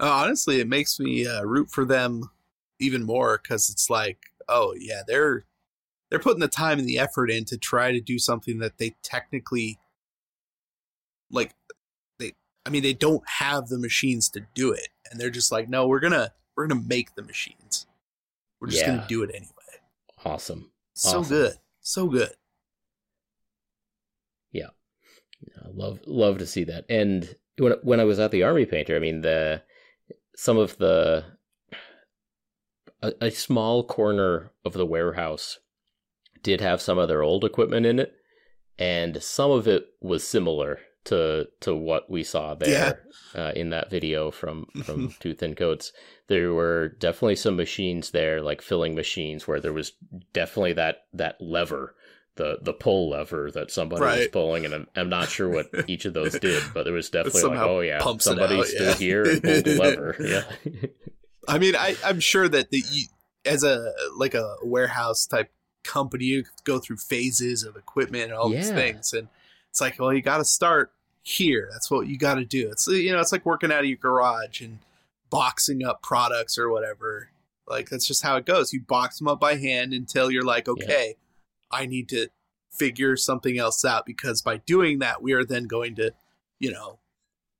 honestly it makes me uh, root for them even more because it's like oh yeah they're they're putting the time and the effort in to try to do something that they technically like i mean they don't have the machines to do it and they're just like no we're gonna we're gonna make the machines. We're just yeah. gonna do it anyway. Awesome. So awesome. good. So good. Yeah. I love love to see that. And when when I was at the army painter, I mean the some of the a, a small corner of the warehouse did have some of their old equipment in it, and some of it was similar to to what we saw there yeah. uh, in that video from from Two Thin Coats. There were definitely some machines there, like filling machines, where there was definitely that that lever, the the pull lever that somebody right. was pulling, and I'm, I'm, not sure what each of those did, but there was definitely like, oh yeah, somebody out, stood yeah. here and pulled the lever. Yeah. I mean, I I'm sure that the as a like a warehouse type company, you go through phases of equipment and all yeah. these things, and it's like, well, you got to start here. That's what you got to do. It's you know, it's like working out of your garage and boxing up products or whatever. Like that's just how it goes. You box them up by hand until you're like, okay, yeah. I need to figure something else out because by doing that, we are then going to, you know,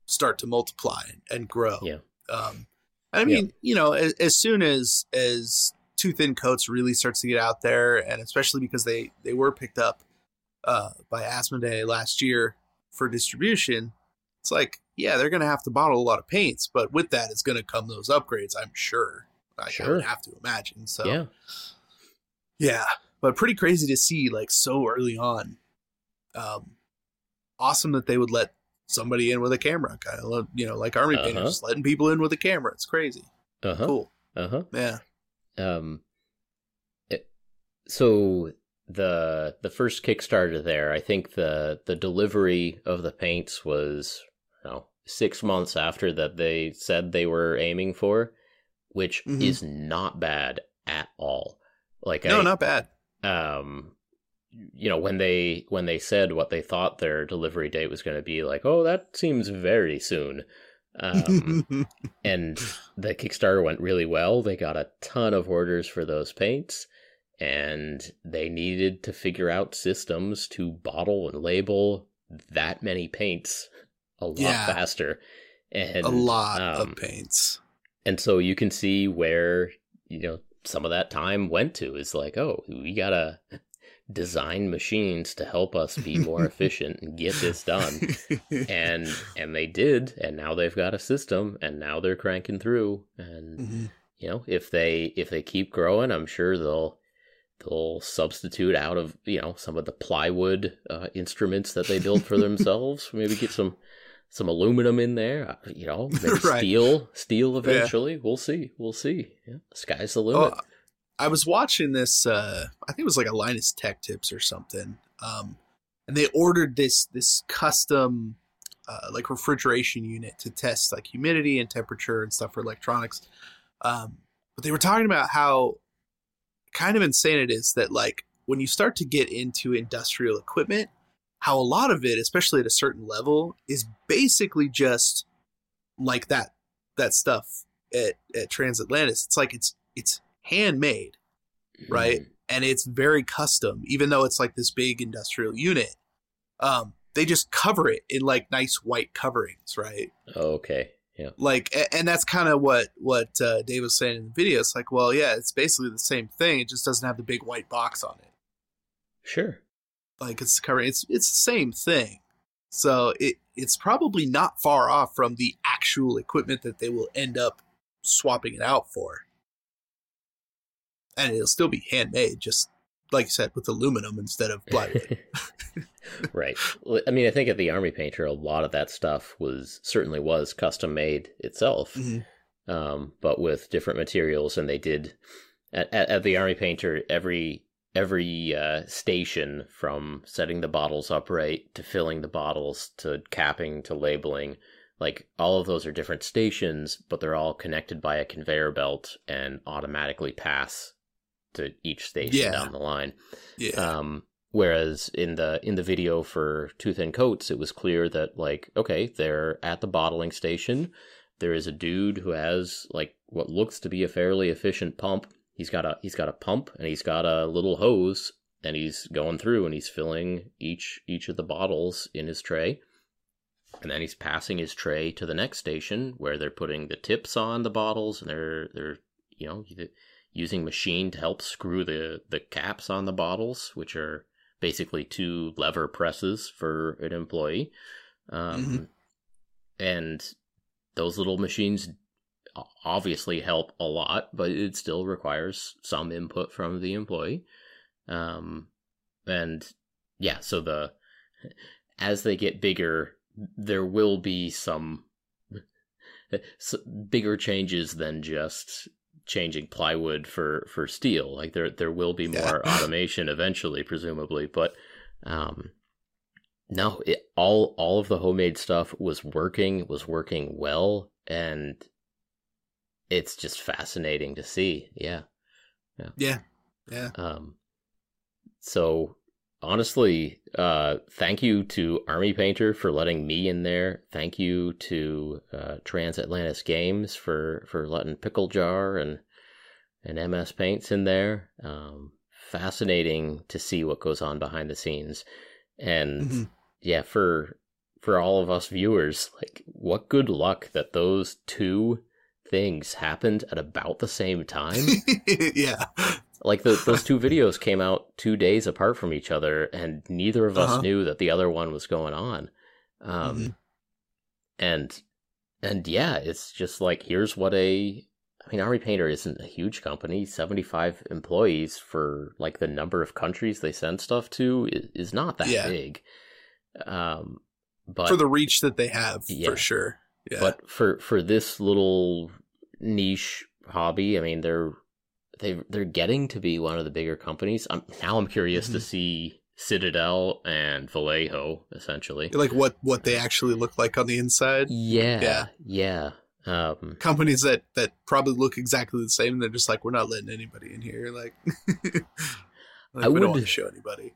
start to multiply and, grow. Yeah. Um, I mean, yeah. you know, as, as, soon as as Two Thin Coats really starts to get out there, and especially because they they were picked up uh, by Asmodee last year for distribution, it's like yeah, they're gonna have to bottle a lot of paints, but with that, it's gonna come those upgrades. I'm sure. I, Sure. Have to imagine. So Yeah. yeah, but pretty crazy to see like so early on. Um, awesome that they would let somebody in with a camera, kind of you know, like Army Uh-huh. Painters letting people in with a camera. It's crazy. Uh huh. Cool. Uh huh. Yeah. Um, it, so the the first Kickstarter there, I think the the delivery of the paints was you know six months after that they said they were aiming for, which Mhm. is not bad at all. Like No, I, not bad. um you know when they when they said what they thought their delivery date was going to be like oh that seems very soon um and the kickstarter went really well they got a ton of orders for those paints and they needed to figure out systems to bottle and label that many paints a lot Yeah. faster and a lot um, of paints. and so you can see where you know some of that time went to is like oh we gotta design machines to help us be more efficient and get this done and and they did and now they've got a system and now they're cranking through and Mhm. you know if they if they keep growing i'm sure they'll they'll substitute out of you know some of the plywood uh, instruments that they built for themselves maybe get some some aluminum in there uh, you know maybe Right. steel steel eventually we'll see we'll see yeah, sky's the limit Oh, I was watching this. Uh, I think it was like a Linus Tech Tips or something. Um, and they ordered this this custom uh, like refrigeration unit to test like humidity and temperature and stuff for electronics. Um, but they were talking about how kind of insane it is that like when you start to get into industrial equipment, how a lot of it, especially at a certain level, is basically just like that that stuff at, at Transatlantis. It's like it's it's handmade right? Mm, and it's very custom, even though it's like this big industrial unit. Um, they just cover it in like nice white coverings, right? okay yeah Like, and that's kind of what what uh, Dave was saying in the video. It's like, well, yeah, it's basically the same thing. It just doesn't have the big white box on it. sure Like it's covering. It's it's the same thing. So it it's probably not far off from the actual equipment that they will end up swapping it out for. And it'll still be handmade, just like you said, with aluminum instead of plywood. right. Well, I mean, I think at the Army Painter, a lot of that stuff was certainly was custom made itself, Mhm. um, but with different materials. And they did at, at, at the Army Painter every every uh, station from setting the bottles upright to filling the bottles to capping to labeling. Like all of those are different stations, but they're all connected by a conveyor belt and automatically pass to each station Yeah. down the line. Yeah. Um, whereas in the in the video for Two Thin Coats, it was clear that like okay, they're at the bottling station. There is a dude who has like what looks to be a fairly efficient pump. He's got a he's got a pump and he's got a little hose and he's going through and he's filling each each of the bottles in his tray. And then he's passing his tray to the next station where they're putting the tips on the bottles and they're they're you know using machine to help screw the the caps on the bottles, which are basically two lever presses for an employee. Um, Mhm. And those little machines obviously help a lot, but it still requires some input from the employee. Um, and yeah, so the as they get bigger, there will be some bigger changes than just changing plywood for for steel. Like there there will be Yeah. more automation eventually, presumably, but um, no, it, all all of the homemade stuff was working, was working well, and it's just fascinating to see. Yeah. yeah. Yeah. Um, so honestly, uh, thank you to Army Painter for letting me in there. Thank you to uh, Transatlantis Games for for letting Pickle Jar and and MS Paints in there. Um, fascinating to see what goes on behind the scenes, and Mhm. yeah, for for all of us viewers, like what good luck that those two things happened at about the same time. yeah. Like the, those two videos came out two days apart from each other, and neither of us Uh-huh. knew that the other one was going on. Um, Mhm. and and yeah, it's just like here's what a I mean, Army Painter isn't a huge company. Seventy five employees for like the number of countries they send stuff to is, is not that Yeah. big. Um, but for the reach that they have, Yeah. for sure. Yeah. but for for this little niche hobby, I mean, they're they they're getting to be one of the bigger companies. I'm now I'm curious to Mhm. see Citadel and Vallejo essentially. like what what they actually look like on the inside. Yeah, Yeah. yeah. Um, Companies that that probably look exactly the same. They're just like, we're not letting anybody in here. Like, like I we don't want to show anybody.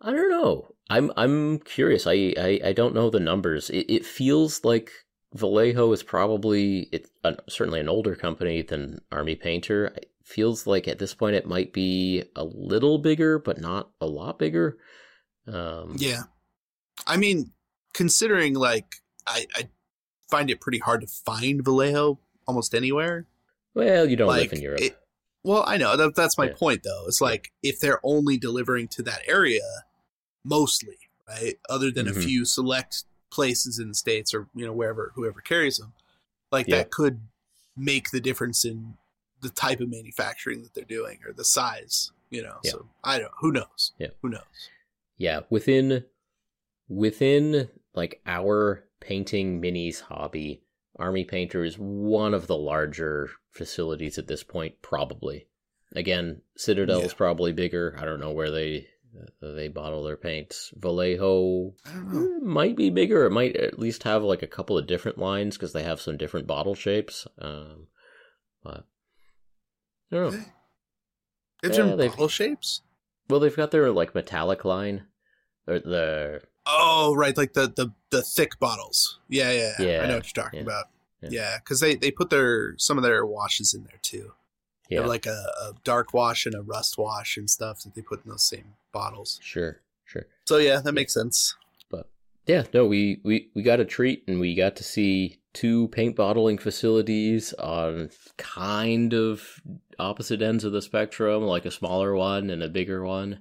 I don't know. I'm I'm curious. I I, I don't know the numbers. It, it feels like Vallejo is probably it's certainly an older company than Army Painter. It feels like at this point it might be a little bigger, but not a lot bigger. Um, Yeah. I mean, considering like I, I find it pretty hard to find Vallejo almost anywhere. Well, you don't Like, live in Europe. it- Well, I know that that's my Yeah. point though. It's like if they're only delivering to that area mostly, right? Other than Mhm. a few select places in the states or you know wherever whoever carries them. Like Yeah. that could make the difference in the type of manufacturing that they're doing or the size, you know. Yeah. So I don't who knows. Yeah. Who knows? yeah, within within like our painting minis hobby, Army Painter is one of the larger facilities at this point, probably. Again, Citadel is Yeah. probably bigger. I don't know where they they bottle their paints. Vallejo I don't know. eh, might be bigger. It might at least have like a couple of different lines because they have some different bottle shapes. Um, but I don't know. Yeah, bottle shapes. Well, they've got their like metallic line, or the Oh, right, like the the the thick bottles. Yeah, yeah, yeah. I know what you're talking yeah, about. yeah. Yeah, because they they put their some of their washes in there too. Yeah, like a, a dark wash and a rust wash and stuff that they put in those same bottles. sure, sure. So yeah, that makes sense. But yeah, no, we, we, we got a treat and we got to see two paint bottling facilities on kind of opposite ends of the spectrum, like a smaller one and a bigger one.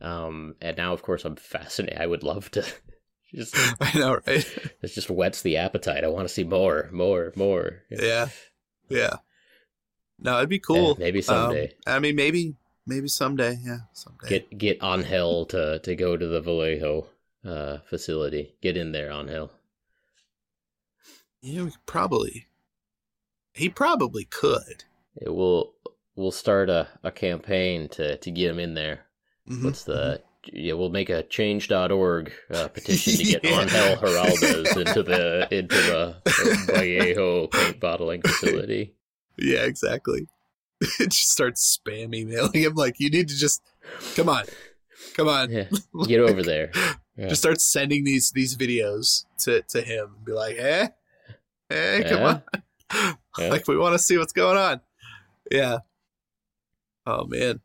Um, and now, of course, I'm fascinated. I would love to just, I know, right? it just whets the appetite. I want to see more, more, more. yeah, yeah. No, it'd be cool. Yeah, maybe Um, someday. I mean, maybe maybe someday. Yeah, someday. Get get Angel to, to go to the Vallejo uh, facility. Get in there, Angel. yeah, we could probably. He probably could. It will we'll start a, a campaign to, to get him in there. Mhm. What's the yeah? We'll make a change.org uh, petition to get Yeah. Angel Giraldez into the into the Vallejo paint bottling facility. Yeah, exactly. it just starts spam emailing him like, you need to just come on, come on. Yeah, get over there. Yeah. Just start sending these these videos to to him and be like, eh, hey, come Yeah. on, like we want to see what's going on. Yeah. Oh man.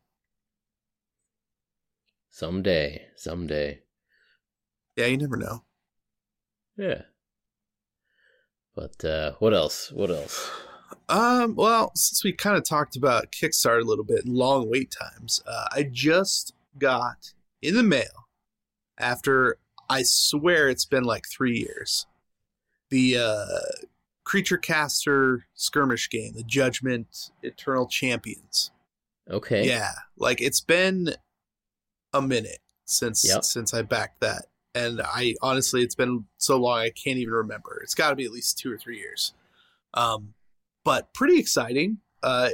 Someday, someday. Yeah, you never know. Yeah. But uh, what else? What else? Um, well, since we kind of talked about Kickstarter a little bit and long wait times, uh, I just got in the mail after I swear it's been like three years. The uh, Creature Caster skirmish game, the Judgment Eternal Champions. Okay. Yeah, like it's been a minute since Yep. since I backed that, and I honestly, it's been so long I can't even remember. It's got to be at least two or three years. Um, but pretty exciting. Uh,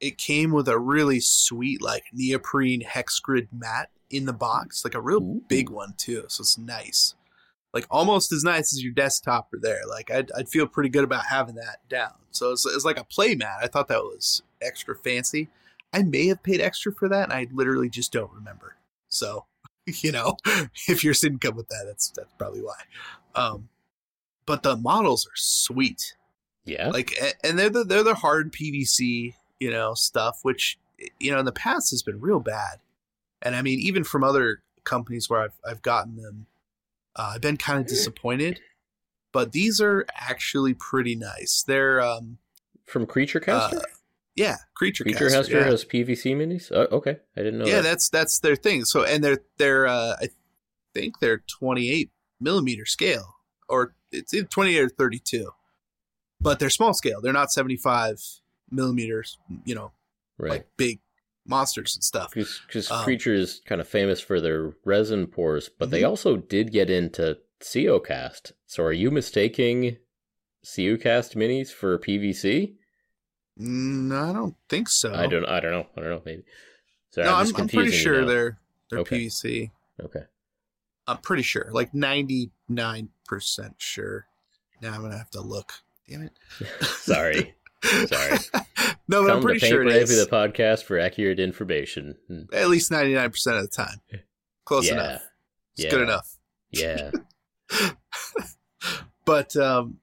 it came with a really sweet like neoprene hex grid mat in the box, like a real Ooh. big one too. So it's nice, like almost as nice as your desktop or there. Like I'd I'd feel pretty good about having that down. So it's, it's like a play mat. I thought that was extra fancy. I may have paid extra for that, and I literally just don't remember. So, you know, if yours didn't come with that, that's that's probably why. Um, but the models are sweet, Yeah. like, and they're the they're the hard PVC, you know, stuff, which you know in the past has been real bad. And I mean, even from other companies where I've I've gotten them, uh, I've been kind of disappointed. but these are actually pretty nice. They're um From Creature Caster? uh, yeah, creature, Creature caster. Caster yeah. has PVC minis? Oh, okay. I didn't know yeah, that. that's that's their thing. So and they're they're uh, I think they're 28 millimeter scale, or it's 28 or 32, but they're small scale. They're not 75 millimeters. You know, right. like big monsters and stuff. Because um, Creature is kind of famous for their resin pores, but they Mhm. also did get into COcast. So are you mistaking COcast minis for PVC? Mm, I don't think so. I don't. I don't know. I don't know. Maybe. Sorry, no, I'm, I'm, I'm pretty sure now. they're they're Okay. PVC. Okay. I'm pretty sure, like 99 percent sure. Now I'm gonna have to look. Damn it. Sorry. Sorry. no, but Come I'm pretty to sure it is. the podcast for accurate information. Mm, At least 99 percent of the time. Close Yeah. enough. It's Yeah. good enough. Yeah. but um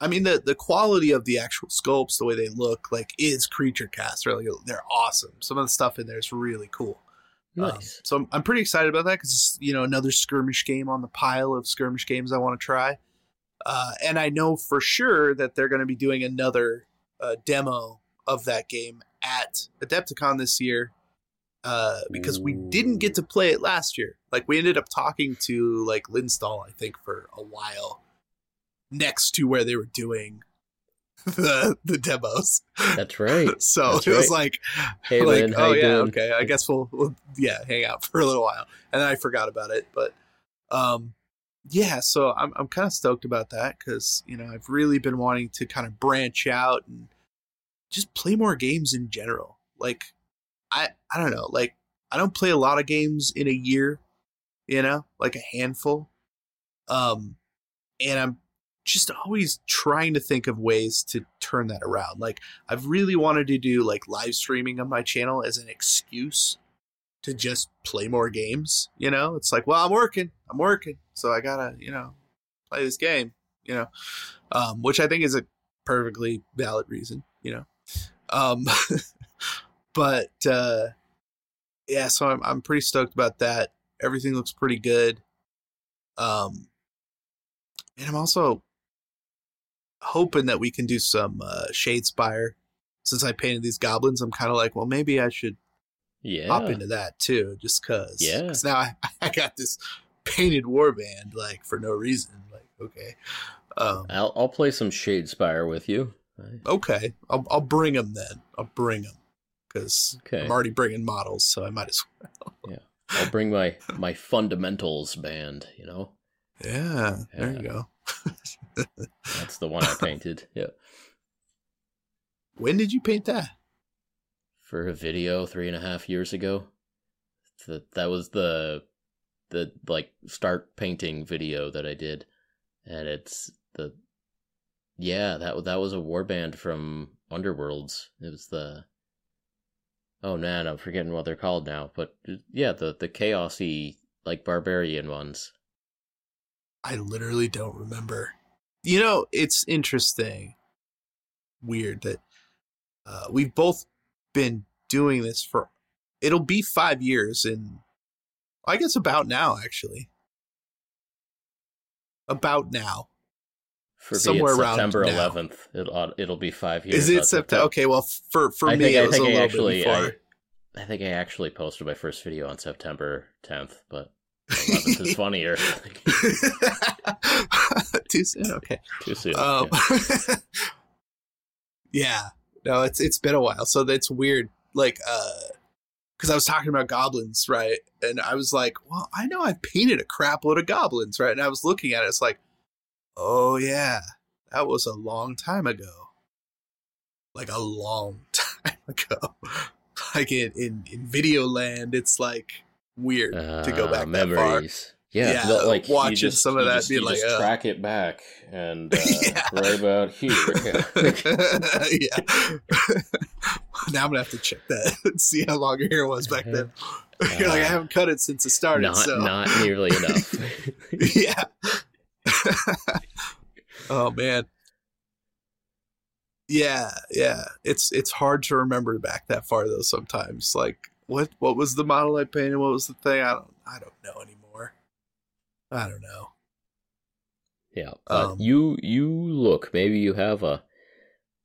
I mean the the quality of the actual sculpts, the way they look, like is creature cast. Really, they're awesome. Some of the stuff in there is really cool. Um, Nice. so I'm, I'm pretty excited about that because it's you know another skirmish game on the pile of skirmish games I want to try. Uh, and I know for sure that they're going to be doing another uh, demo of that game at Adepticon this year uh, because we didn't get to play it last year. Like we ended up talking to like Linstall, I think, for a while next to where they were doing the the demos. That's right. So That's it was right. like, Hey, like, Lynn, oh yeah, doing? okay. I guess we'll, we'll, yeah, hang out for a little while, and then I forgot about it. But, um, yeah. So I'm I'm kind of stoked about that because you know I've really been wanting to kind of branch out and just play more games in general. Like, I I don't know. Like I don't play a lot of games in a year, you know, like a handful. Um, and I'm just always trying to think of ways to turn that around. Like I've really wanted to do like live streaming on my channel as an excuse to just play more games. You know, it's like, well, I'm working, I'm working, so I gotta, you know, play this game. You know, um, which I think is a perfectly valid reason. You know, um, but uh, yeah, so I'm I'm pretty stoked about that. Everything looks pretty good. Um, and I'm also hoping that we can do some uh, Shadespire. Since I painted these goblins, I'm kind of like, well, maybe I should Yeah. hop into that too, just cause. Yeah. Cause now I, I got this painted warband like for no reason. Like, okay, um, I'll I'll play some Shadespire with you. Okay, I'll I'll bring them then. I'll bring them because Okay. I'm already bringing models, so I might as well. yeah. I'll bring my my fundamentals band. You know, Yeah, there you go. that's the one I painted. Yeah, When did you paint that? For a video three and a half years ago. That that was the the like start painting video that I did, and it's the yeah that that was a warband from Underworlds. It was the oh man, I'm forgetting what they're called now, but yeah, the the chaosy like barbarian ones. I literally don't remember. You know, it's interesting, weird that uh, we've both been doing this for. It'll be five years in, I guess, about now. Actually, about now. For Somewhere me, around September. 11th. It'll it'll be five years. Is it September? Okay, well, for for I me, think, it I was a think I little actually, bit before. I, I think I actually posted my first video on September 10th, but 11th is funnier. Too soon. Okay. Too soon. Um, yeah. yeah. No, it's it's been a while, so that's weird. Like, uh, because I was talking about goblins, right? And I was like, well, I know I've painted a crap load of goblins, right? And I was looking at it, it's like, oh yeah, that was a long time ago. Like a long time ago. like in in, in video land, it's like weird to go Uh, back that far. Yeah, Yeah, like watching just- some of that, just, you like, just uh. track it back, and uh, Yeah. right about here. yeah. now I'm gonna have to check that and see how long your hair was back then. You're like, I haven't cut it since it started. not so not nearly enough. yeah. oh man. Yeah, yeah. It's it's hard to remember back that far though. Sometimes, like what what was the model I painted? What was the thing? I don't I don't know anymore. I don't know. Yeah. Um, you you look. Maybe you have a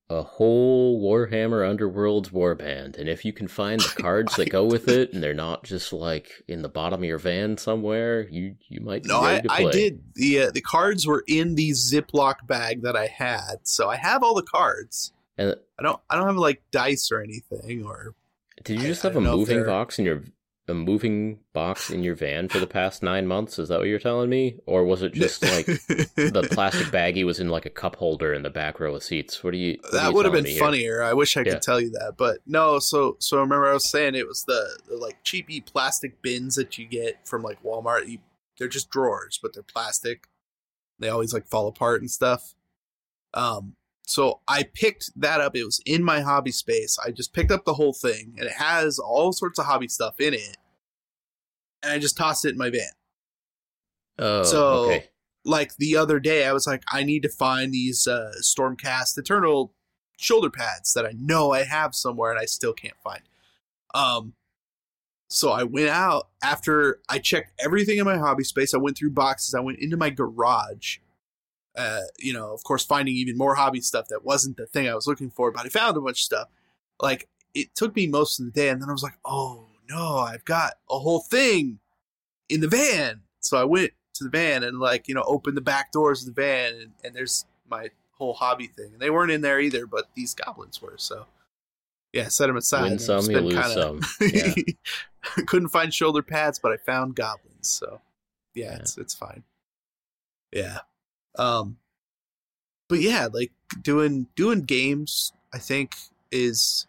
a whole Warhammer Underworlds warband, and if you can find the cards that go with it, and they're not just like in the bottom of your van somewhere, you you might be No, I, ready to play. I did. The uh, the cards were in the Ziploc bag that I had, so I have all the cards. And I don't I don't have like dice or anything or did you just I have a know if moving box in your a moving box in your van for the past nine months? Is that what you're telling me, or was it just like the plastic baggie was in like a cup holder in the back row of seats? What do you? what that would have been me here? funnier. I wish I could Yeah. tell you that, but no. So so remember I was saying it was the, the like cheapy plastic bins that you get from like Walmart. You, they're just drawers, but they're plastic. They always like fall apart and stuff. Um, so I picked that up. It was in my hobby space. I just picked up the whole thing, and it has all sorts of hobby stuff in it. And I just tossed it in my van. Oh, So- okay. like the other day, I was like, I need to find these uh, Stormcast Eternal shoulder pads that I know I have somewhere and I still can't find. Um, so I went out after I checked everything in my hobby space. I went through boxes. I went into my garage. Uh, you know, of course, finding even more hobby stuff that wasn't the thing I was looking for, but I found a bunch of stuff. Like it took me most of the day, and then I was like, oh no, I've got a whole thing in the van. So I went to the van and like you know opened the back doors of the van, and, and there's my whole hobby thing, and they weren't in there either, but these goblins were. So yeah, set them aside. Win some, you lose kinda- some. Yeah. Couldn't find shoulder pads, but I found goblins. So yeah, Yeah. it's it's fine. Yeah. Um but yeah, like doing doing games I think is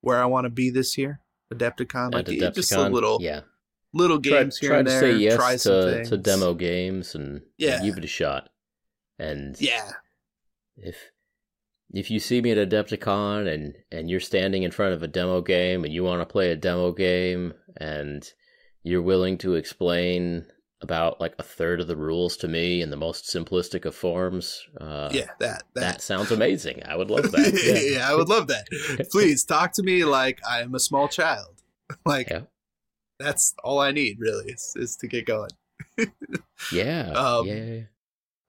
where I want to be this year. Adepticon. Like At just a little yeah. little Try, games here try and to there. say yes try to, to demo games and Yeah. give it a shot. And Yeah. if if you see me at Adepticon and and you're standing in front of a demo game and you want to play a demo game and you're willing to explain about like a third of the rules to me in the most simplistic of forms, uh, yeah, that that that. sounds amazing. I would love that. yeah. Yeah. I would love that. Please talk to me like I am a small child. like Yeah. that's all I need really is, is to get going. Yeah, Um, yeah.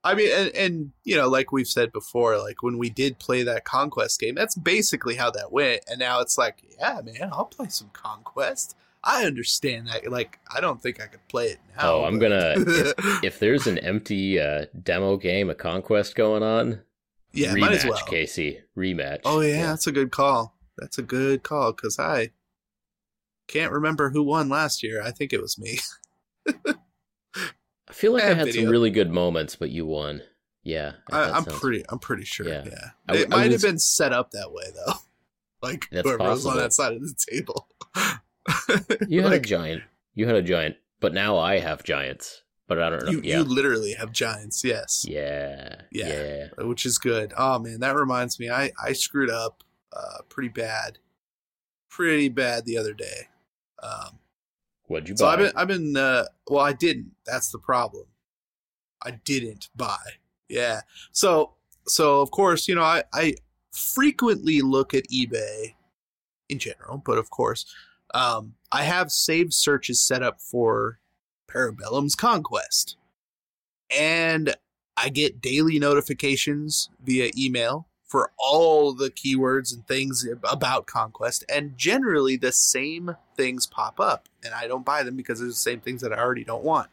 I mean, and, and you know, like we've said before, like when we did play that conquest game, that's basically how that went. And now it's like, yeah, man, I'll play some conquest. I understand that. Like, I don't think I could play it now. Oh, I'm but- gonna- If there's an empty uh, demo game of Conquest going on, yeah, rematch, might as well. Casey, rematch. Oh yeah, that's a good call. That's a good call because I can't remember who won last year. I think it was me. I feel like I I, had video. some really good moments, but you won. Yeah, I, I'm sounds- pretty. I'm pretty sure. Yeah. Yeah, I- it I might was- have been set up that way though. Like That's whoever was on that side of the table. You had a giant. You had a giant, but now I have giants. But I don't know. you, yeah. you literally have giants. Yes. yeah, Yeah. yeah, which is good. Oh man, that reminds me, I I screwed up uh pretty bad, pretty bad the other day. Um, What'd you buy? so buy? I've been I've been uh well I didn't. That's the problem. I didn't buy. Yeah. So so of course you know I I frequently look at eBay in general, but of course um I have saved searches set up for Parabellum's Conquest, and I get daily notifications via email for all the keywords and things about Conquest, and generally the same things pop up, and I don't buy them because they're the same things that I already don't want.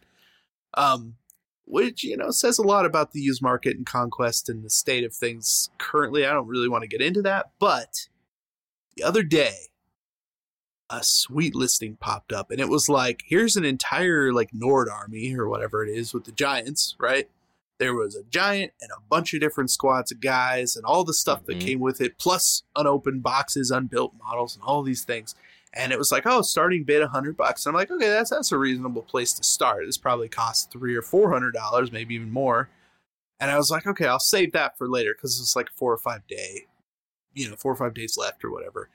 Um, which you know says a lot about the used market and Conquest and the state of things currently. I don't really want to get into that, but the other day a sweet listing popped up and it was like here's an entire like nord army or whatever it is with the giants right? There was a giant and a bunch of different squads of guys and all the stuff that Mhm. came with it plus unopened boxes unbuilt models and all these things. And it was like oh starting bid 100 bucks. I'm like okay that's that's a reasonable place to start. This probably costs three or four hundred dollars maybe even more. And i was like okay i'll save that for later because it's like four or five day you know four or five days left or whatever.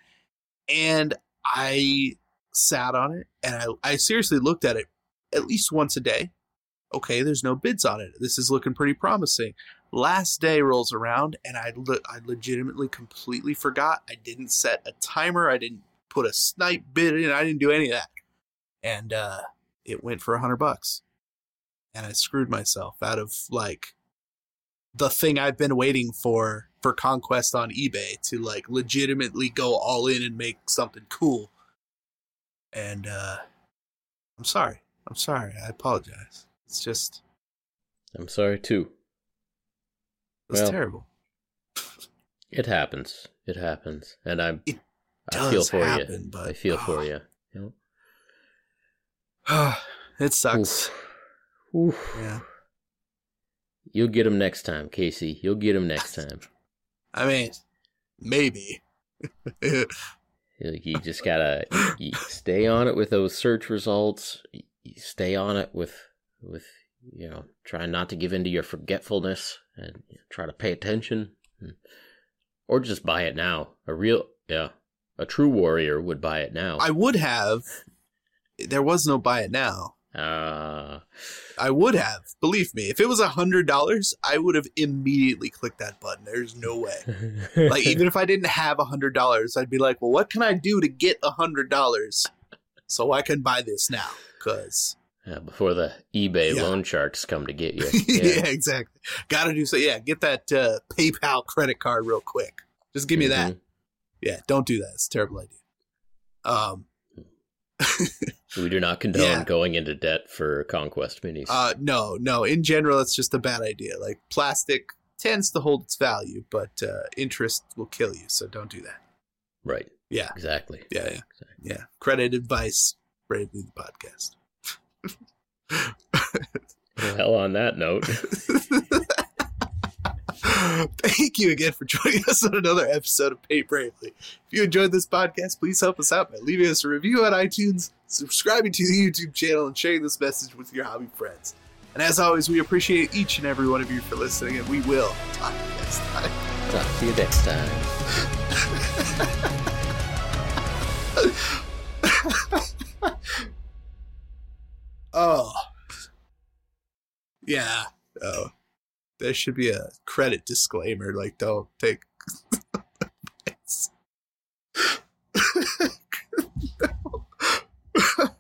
And I sat on it and I, I seriously looked at it at least once a day. Okay, there's no bids on it. This is looking pretty promising. Last day rolls around and I, le- I legitimately completely forgot. I didn't set a timer. I didn't put a snipe bid in. I didn't do any of that. And uh, it went for a hundred bucks. And I screwed myself out of like the thing I've been waiting for for Conquest on eBay to like legitimately go all in and make something cool. And uh I'm sorry. I'm sorry. I apologize. It's just I'm sorry too. it's Well, terrible. It happens. It happens, and I'm. It I feel for happen, you. but I feel for ah, you. you know? it sucks. Oof. Oof. Yeah. You'll get him next time, Casey. You'll get him next time. I mean, maybe. You just gotta you stay on it with those search results. You stay on it with with you know trying not to give in to your forgetfulness and try to pay attention, or just buy it now. A real yeah, a true warrior would buy it now. I would have. There was no buy it now. Uh, I would have. Believe me, if it was a hundred dollars, I would have immediately clicked that button. There's no way. Like even if I didn't have a hundred dollars, I'd be like, well, what can I do to get a hundred dollars so I can buy this now? Because Yeah, before the eBay Yeah. loan sharks come to get you. yeah. Yeah. exactly. Got to do so. Yeah, get that uh, PayPal credit card real quick. Just give me that. Mhm. Yeah, don't do that. It's a terrible idea. Um, We do not condone Yeah. going into debt for conquest minis. uh, no, no. In general, it's just a bad idea. Like plastic tends to hold its value, but uh, interest will kill you. So don't do that. right. Yeah, Exactly. yeah, yeah. Exactly. Yeah. Credit advice, Bravely the podcast. Well, on that note, Thank you again for joining us on another episode of Pay Bravely. If you enjoyed this podcast, please help us out by leaving us a review on iTunes, subscribing to the YouTube channel, and sharing this message with your hobby friends. And as always, we appreciate each and every one of you for listening, and we will talk to you next time. talk to you next time. Oh. Yeah. Oh there should be a credit disclaimer like don't take no.